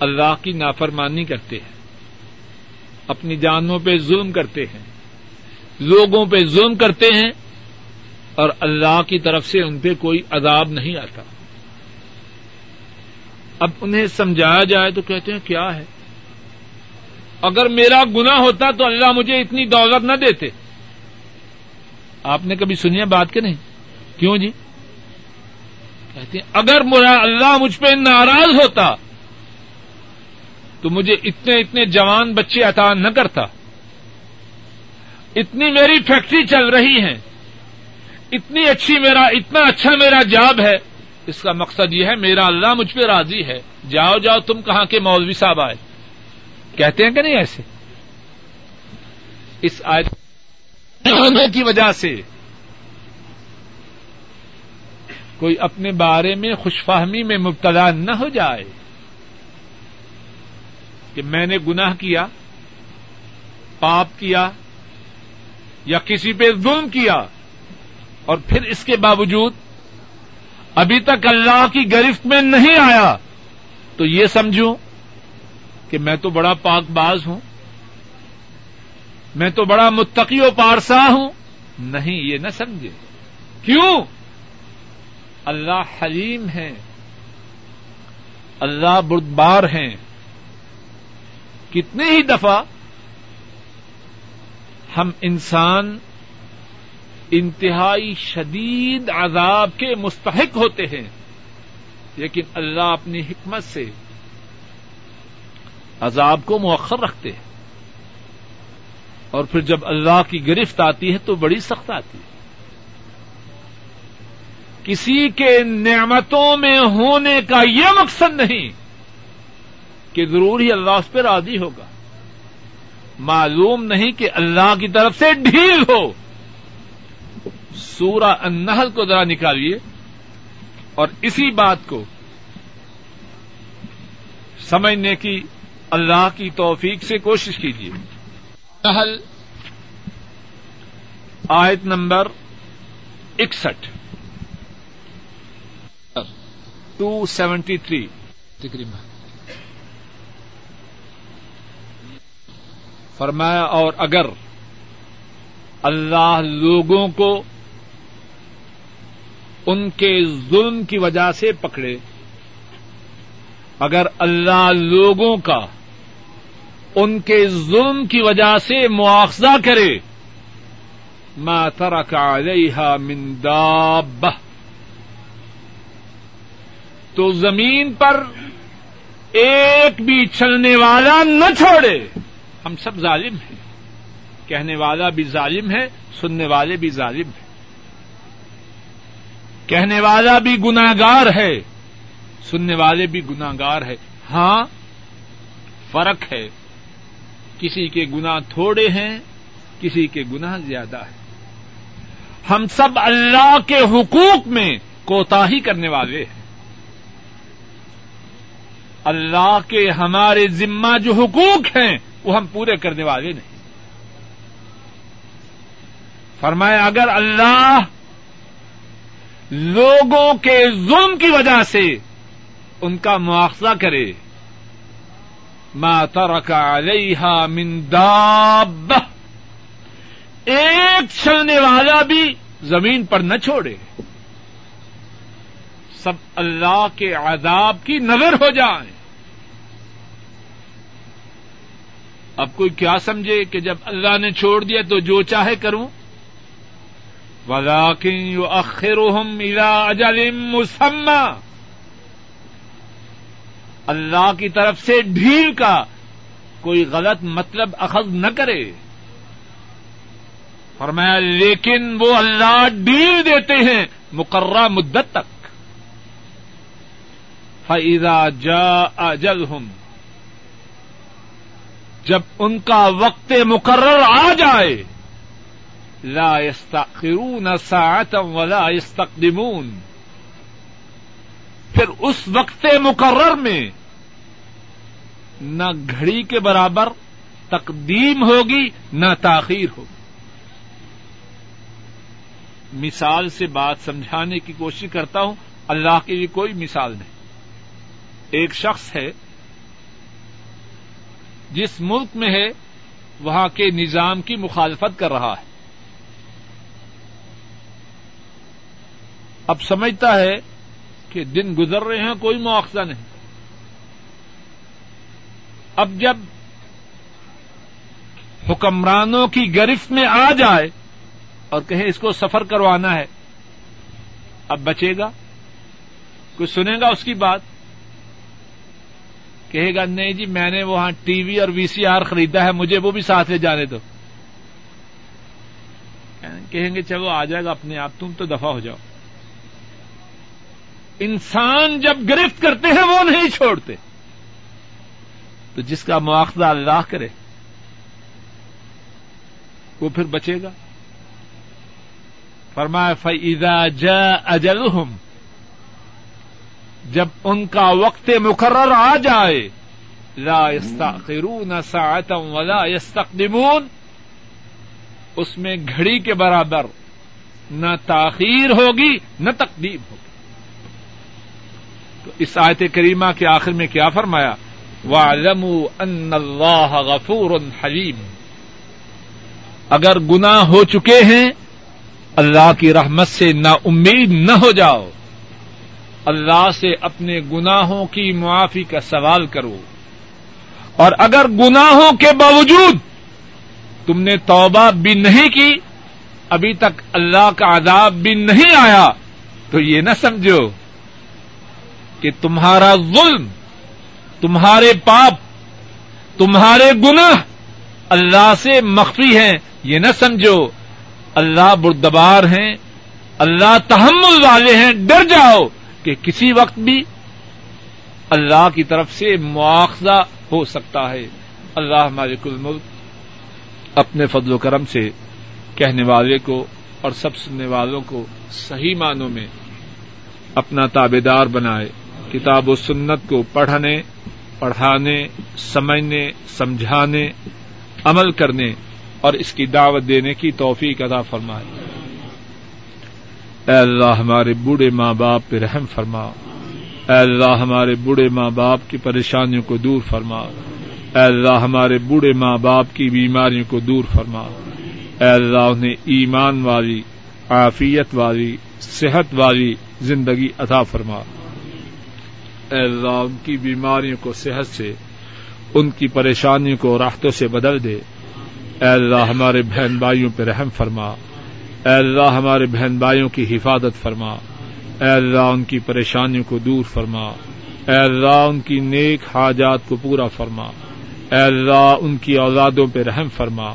اللہ کی نافرمانی کرتے ہیں، اپنی جانوں پہ ظلم کرتے ہیں، لوگوں پہ ظلم کرتے ہیں اور اللہ کی طرف سے ان پہ کوئی عذاب نہیں آتا۔ اب انہیں سمجھایا جائے تو کہتے ہیں، کیا ہے؟ اگر میرا گنا ہوتا تو اللہ مجھے اتنی دولت نہ دیتے۔ آپ نے کبھی سنی بات کے نہیں؟ کیوں جی؟ کہتے ہیں، اگر میرا اللہ مجھ پہ ناراض ہوتا، تو مجھے اتنے اتنے جوان بچے عطا نہ کرتا۔ اتنی میری فیکٹری چل رہی ہے، اتنی اچھی میرا، اتنا اچھا میرا جاب ہے۔ اس کا مقصد یہ ہے، میرا اللہ مجھ پہ راضی ہے۔ جاؤ جاؤ، تم کہاں کے مولوی صاحب آئے؟ کہتے ہیں کہ نہیں ایسے؟ اس ہونے کی وجہ سے کوئی اپنے بارے میں خوش فہمی میں مبتلا نہ ہو جائے کہ میں نے گناہ کیا، پاپ کیا یا کسی پہ ظلم کیا، اور پھر اس کے باوجود ابھی تک اللہ کی گرفت میں نہیں آیا، تو یہ سمجھوں کہ میں تو بڑا پاک باز ہوں۔ میں تو بڑا متقی و پارسا ہوں۔ نہیں، یہ نہ سمجھے۔ کیوں؟ اللہ حلیم ہے اللہ بردبار ہیں۔ کتنے ہی دفعہ ہم انسان انتہائی شدید عذاب کے مستحق ہوتے ہیں، لیکن اللہ اپنی حکمت سے عذاب کو مؤخر رکھتے ہیں۔ اور پھر جب اللہ کی گرفت آتی ہے تو بڑی سخت آتی ہے۔ کسی کے نعمتوں میں ہونے کا یہ مقصد نہیں کہ ضرور ہی اللہ اس پہ راضی ہوگا۔ معلوم نہیں کہ اللہ کی طرف سے ڈھیل ہو۔ سورہ النحل کو ذرا نکالیے اور اسی بات کو سمجھنے کی اللہ کی توفیق سے کوشش کیجیے۔ نحل آیت نمبر اکسٹھ۔ ٹو سیونٹی تھری فرمایا اور اگر اللہ لوگوں کو ان کے ظلم کی وجہ سے پکڑے اگر اللہ لوگوں کا ان کے ظلم کی وجہ سے مواخذہ کرے۔ ما ترک علیہ من دابہ تو زمین پر ایک بھی چلنے والا نہ چھوڑے۔ ہم سب ظالم ہیں۔ کہنے والا بھی ظالم ہے، سننے والے بھی ظالم ہیں۔ کہنے والا بھی گناگار ہے، سننے والے بھی گناگار ہے۔ ہاں فرق ہے۔ کسی کے گنا تھوڑے ہیں، کسی کے گنا زیادہ ہے ہم سب اللہ کے حقوق میں کوتا ہی کرنے والے ہیں۔ اللہ کے ہمارے ذمہ جو حقوق ہیں، وہ ہم پورے کرنے والے نہیں۔ فرمایا، اگر اللہ لوگوں کے ظلم کی وجہ سے ان کا مواخذہ کرے ما ترک علیہ من داب ایک چلنے والا بھی زمین پر نہ چھوڑے۔ سب اللہ کے عذاب کی نظر ہو جائیں اب کوئی کیا سمجھے کہ جب اللہ نے چھوڑ دیا تو جو چاہے کروں۔ ولاکن اخرحم اجل مسمہ اللہ کی طرف سے ڈھیل کا کوئی غلط مطلب اخذ نہ کرے۔ فرمایا، لیکن وہ اللہ ڈھیل دیتے ہیں مقررہ مدت تک۔ فیضا جا اجل جب ان کا وقت مقرر آ جائے، لا يستأخرون ساعتا ولا يستقدمون۔ پھر اس وقت مقرر میں نہ گھڑی کے برابر تقدیم ہوگی، نہ تاخیر ہوگی۔ مثال سے بات سمجھانے کی کوشش کرتا ہوں، اللہ کے لیے کوئی مثال نہیں۔ ایک شخص ہے، جس ملک میں ہے، وہاں کے نظام کی مخالفت کر رہا ہے۔ اب سمجھتا ہے کہ دن گزر رہے ہیں، کوئی مواخذہ نہیں۔ اب جب حکمرانوں کی گرفت میں آ جائے اور کہیں اس کو سفر کروانا ہے، اب بچے گا، کوئی سنے گا اس کی بات؟ کہے گا، نہیں جی میں نے وہاں ٹی وی اور وی سی آر خریدا ہے، مجھے وہ بھی ساتھ لے جانے دو۔ کہیں گے، چلو آ جائے گا اپنے آپ، تم تو دفاع ہو جاؤ۔ انسان جب گرفت کرتے ہیں، وہ نہیں چھوڑتے۔ تو جس کا مواخذہ اللہ کرے، وہ پھر بچے گا۔ فرمایا فیضا جا اجلحم جب ان کا وقت مقرر آ جائے، لا يستاخرون ساعتا ولا يستقدمون، اس میں گھڑی کے برابر نہ تاخیر ہوگی، نہ تقدیم ہوگی۔ تو اس آیت کریمہ کے آخر میں کیا فرمایا؟ وَعْلَمُوا أَنَّ اللَّهَ غَفُورٌ حَلِيمٌ۔ اگر گناہ ہو چکے ہیں، اللہ کی رحمت سے نا امید نہ ہو جاؤ۔ اللہ سے اپنے گناہوں کی معافی کا سوال کرو۔ اور اگر گناہوں کے باوجود تم نے توبہ بھی نہیں کی، ابھی تک اللہ کا عذاب بھی نہیں آیا، تو یہ نہ سمجھو۔ کہ تمہارا ظلم، تمہارے پاپ، تمہارے گناہ اللہ سے مخفی ہیں، یہ نہ سمجھو، اللہ بردبار ہیں، اللہ تحمل والے ہیں، ڈر جاؤ کہ کسی وقت بھی اللہ کی طرف سے مواخذہ ہو سکتا ہے۔ اللہ مالک الملک اپنے فضل و کرم سے کہنے والے کو اور سب سننے والوں کو صحیح معنوں میں اپنا تابے دار بنائے۔ کتاب و سنت کو پڑھنے، پڑھانے، سمجھنے، سمجھانے، عمل کرنے اور اس کی دعوت دینے کی توفیق ادا فرمائے۔ اے اللہ ہمارے بوڑھے ماں باپ پہ رحم فرما۔ اے اللہ ہمارے بوڑھے ماں باپ کی پریشانیوں کو دور فرما۔ اے اللہ ہمارے بوڑھے ماں باپ کی بیماریوں کو دور فرما۔ اے اللہ انہیں ایمان والی، عافیت والی، صحت والی زندگی عطا فرما۔ اے اللہ ان کی بیماریوں کو صحت سے، ان کی پریشانیوں کو راحتوں سے بدل دے۔ اے اللہ ہمارے بہن بھائیوں پہ رحم فرما۔ اے اللہ ہمارے بہن بھائیوں کی حفاظت فرما۔ اے اللہ ان کی پریشانیوں کو دور فرما۔ اے اللہ ان کی نیک حاجات کو پورا فرما۔ اے اللہ ان کی اولادوں پہ رحم فرما۔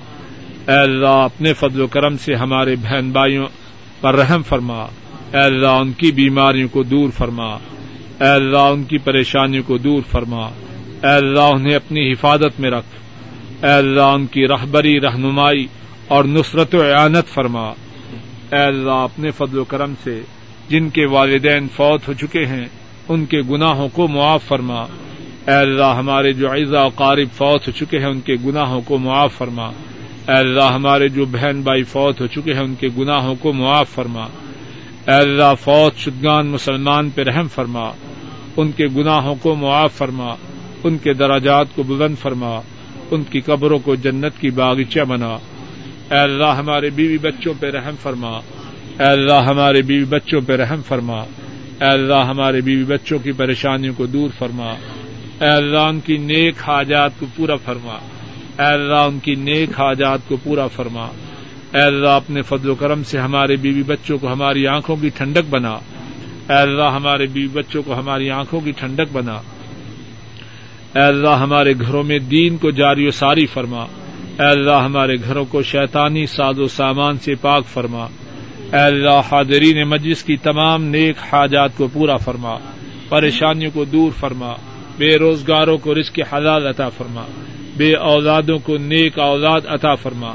اے اللہ اپنے فضل و کرم سے ہمارے بہن بھائیوں پر رحم فرما۔ اے اللہ ان کی بیماریوں کو دور فرما۔ اے اللہ ان کی پریشانیوں کو دور فرما۔ اے اللہ انہیں اپنی حفاظت میں رکھ۔ اے اللہ ان کی رہبری، رہنمائی اور نصرت و اعانت فرما۔ اے اللہ اپنے فضل و کرم سے جن کے والدین فوت ہو چکے ہیں، ان کے گناہوں کو معاف فرما۔ اے اللہ ہمارے جو عزا و قارب فوت ہو چکے ہیں، ان کے گناہوں کو معاف فرما۔ اے اللہ ہمارے جو بہن بھائی فوت ہو چکے ہیں، ان کے گناہوں کو معاف فرما۔ اے اللہ فوت شدگان مسلمان پہ رحم فرما۔ ان کے گناہوں کو معاف فرما، ان کے دراجات کو بلند فرما، ان کی قبروں کو جنت کی باغیچہ بنا۔ اے اللہ، ہمارے بیوی بچوں پہ رحم فرما۔ اے اللہ، ہمارے بیوی بچوں پہ رحم فرما۔ اے اللہ، ہمارے بیوی بچوں کی پریشانیوں کو دور فرما۔ اے اللہ، ان کی نیک حاجات کو پورا فرما۔ اے اللہ، ان کی نیک حاجات کو پورا فرما۔ اے اللہ، اپنے فضل و کرم سے ہمارے بیوی بچوں کو ہماری آنکھوں کی ٹھنڈک بنا۔ اے اللہ ہمارے بیوی بچوں کو ہماری آنکھوں کی ٹھنڈک بنا۔ اے اللہ ہمارے گھروں میں دین کو جاری و ساری فرما۔ اے اللہ ہمارے گھروں کو شیطانی ساز و سامان سے پاک فرما۔ اے اللہ حاضرین مجلس کی تمام نیک حاجات کو پورا فرما۔ پریشانیوں کو دور فرما۔ بے روزگاروں کو رزق حلال عطا فرما۔ بے اولادوں کو نیک اولاد عطا فرما۔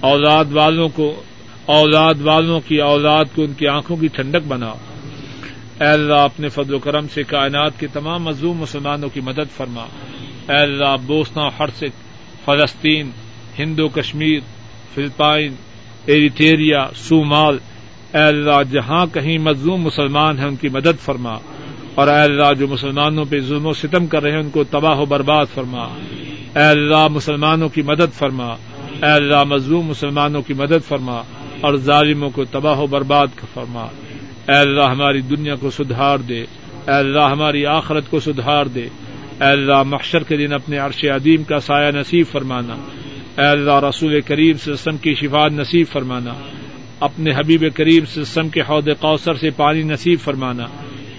اولاد والوں کو اولاد والوں کی اولاد کو ان کی آنکھوں کی ٹھنڈک بنا۔ اے اللہ اپنے فضل و کرم سے کائنات کے تمام مظلوم مسلمانوں کی مدد فرما۔ اے اللہ بوسنا ہرسک، فلسطین، ہندو کشمیر، فلپائن ایریٹیریا سومال اے اللہ، جہاں کہیں مظلوم مسلمان ہیں ان کی مدد فرما۔ اور اے اللہ، جو مسلمانوں پہ ظلم و ستم کر رہے ہیں ان کو تباہ و برباد فرما۔ اے اللہ، مسلمانوں کی مدد فرما۔ اے اللہ، مظلوم مسلمانوں کی مدد فرما۔ اور ظالموں کو تباہ و برباد فرما۔ اے اللہ ہماری دنیا کو سدھار دے، اے اللہ ہماری آخرت کو سدھار دے۔ اے اللہ محشر کے دن اپنے عرش عدیم کا سایہ نصیب فرمانا۔ اے اللہ رسول کریم سے وسلم کی شفات نصیب فرمانا۔ اپنے حبیب کریم سے وسلم کے حوض کوثر سے پانی نصیب فرمانا۔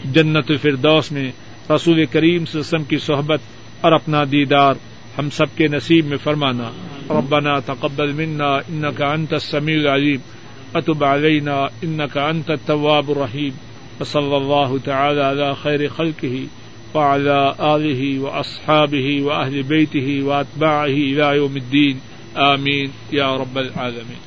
جنت الفردوس میں رسول کریم سے وسلم کی صحبت اور اپنا دیدار ہم سب کے نصیب میں فرمانا۔ ربنا تقبل منا انك انت السميع العليم اتب علينا انك انت التواب الرحيم. وصلى الله تعالى على خير خلقه وعلى آله وأصحابه وأهل بيته وأتباعه إلى يوم الدين. آمين. يا رب العالمين.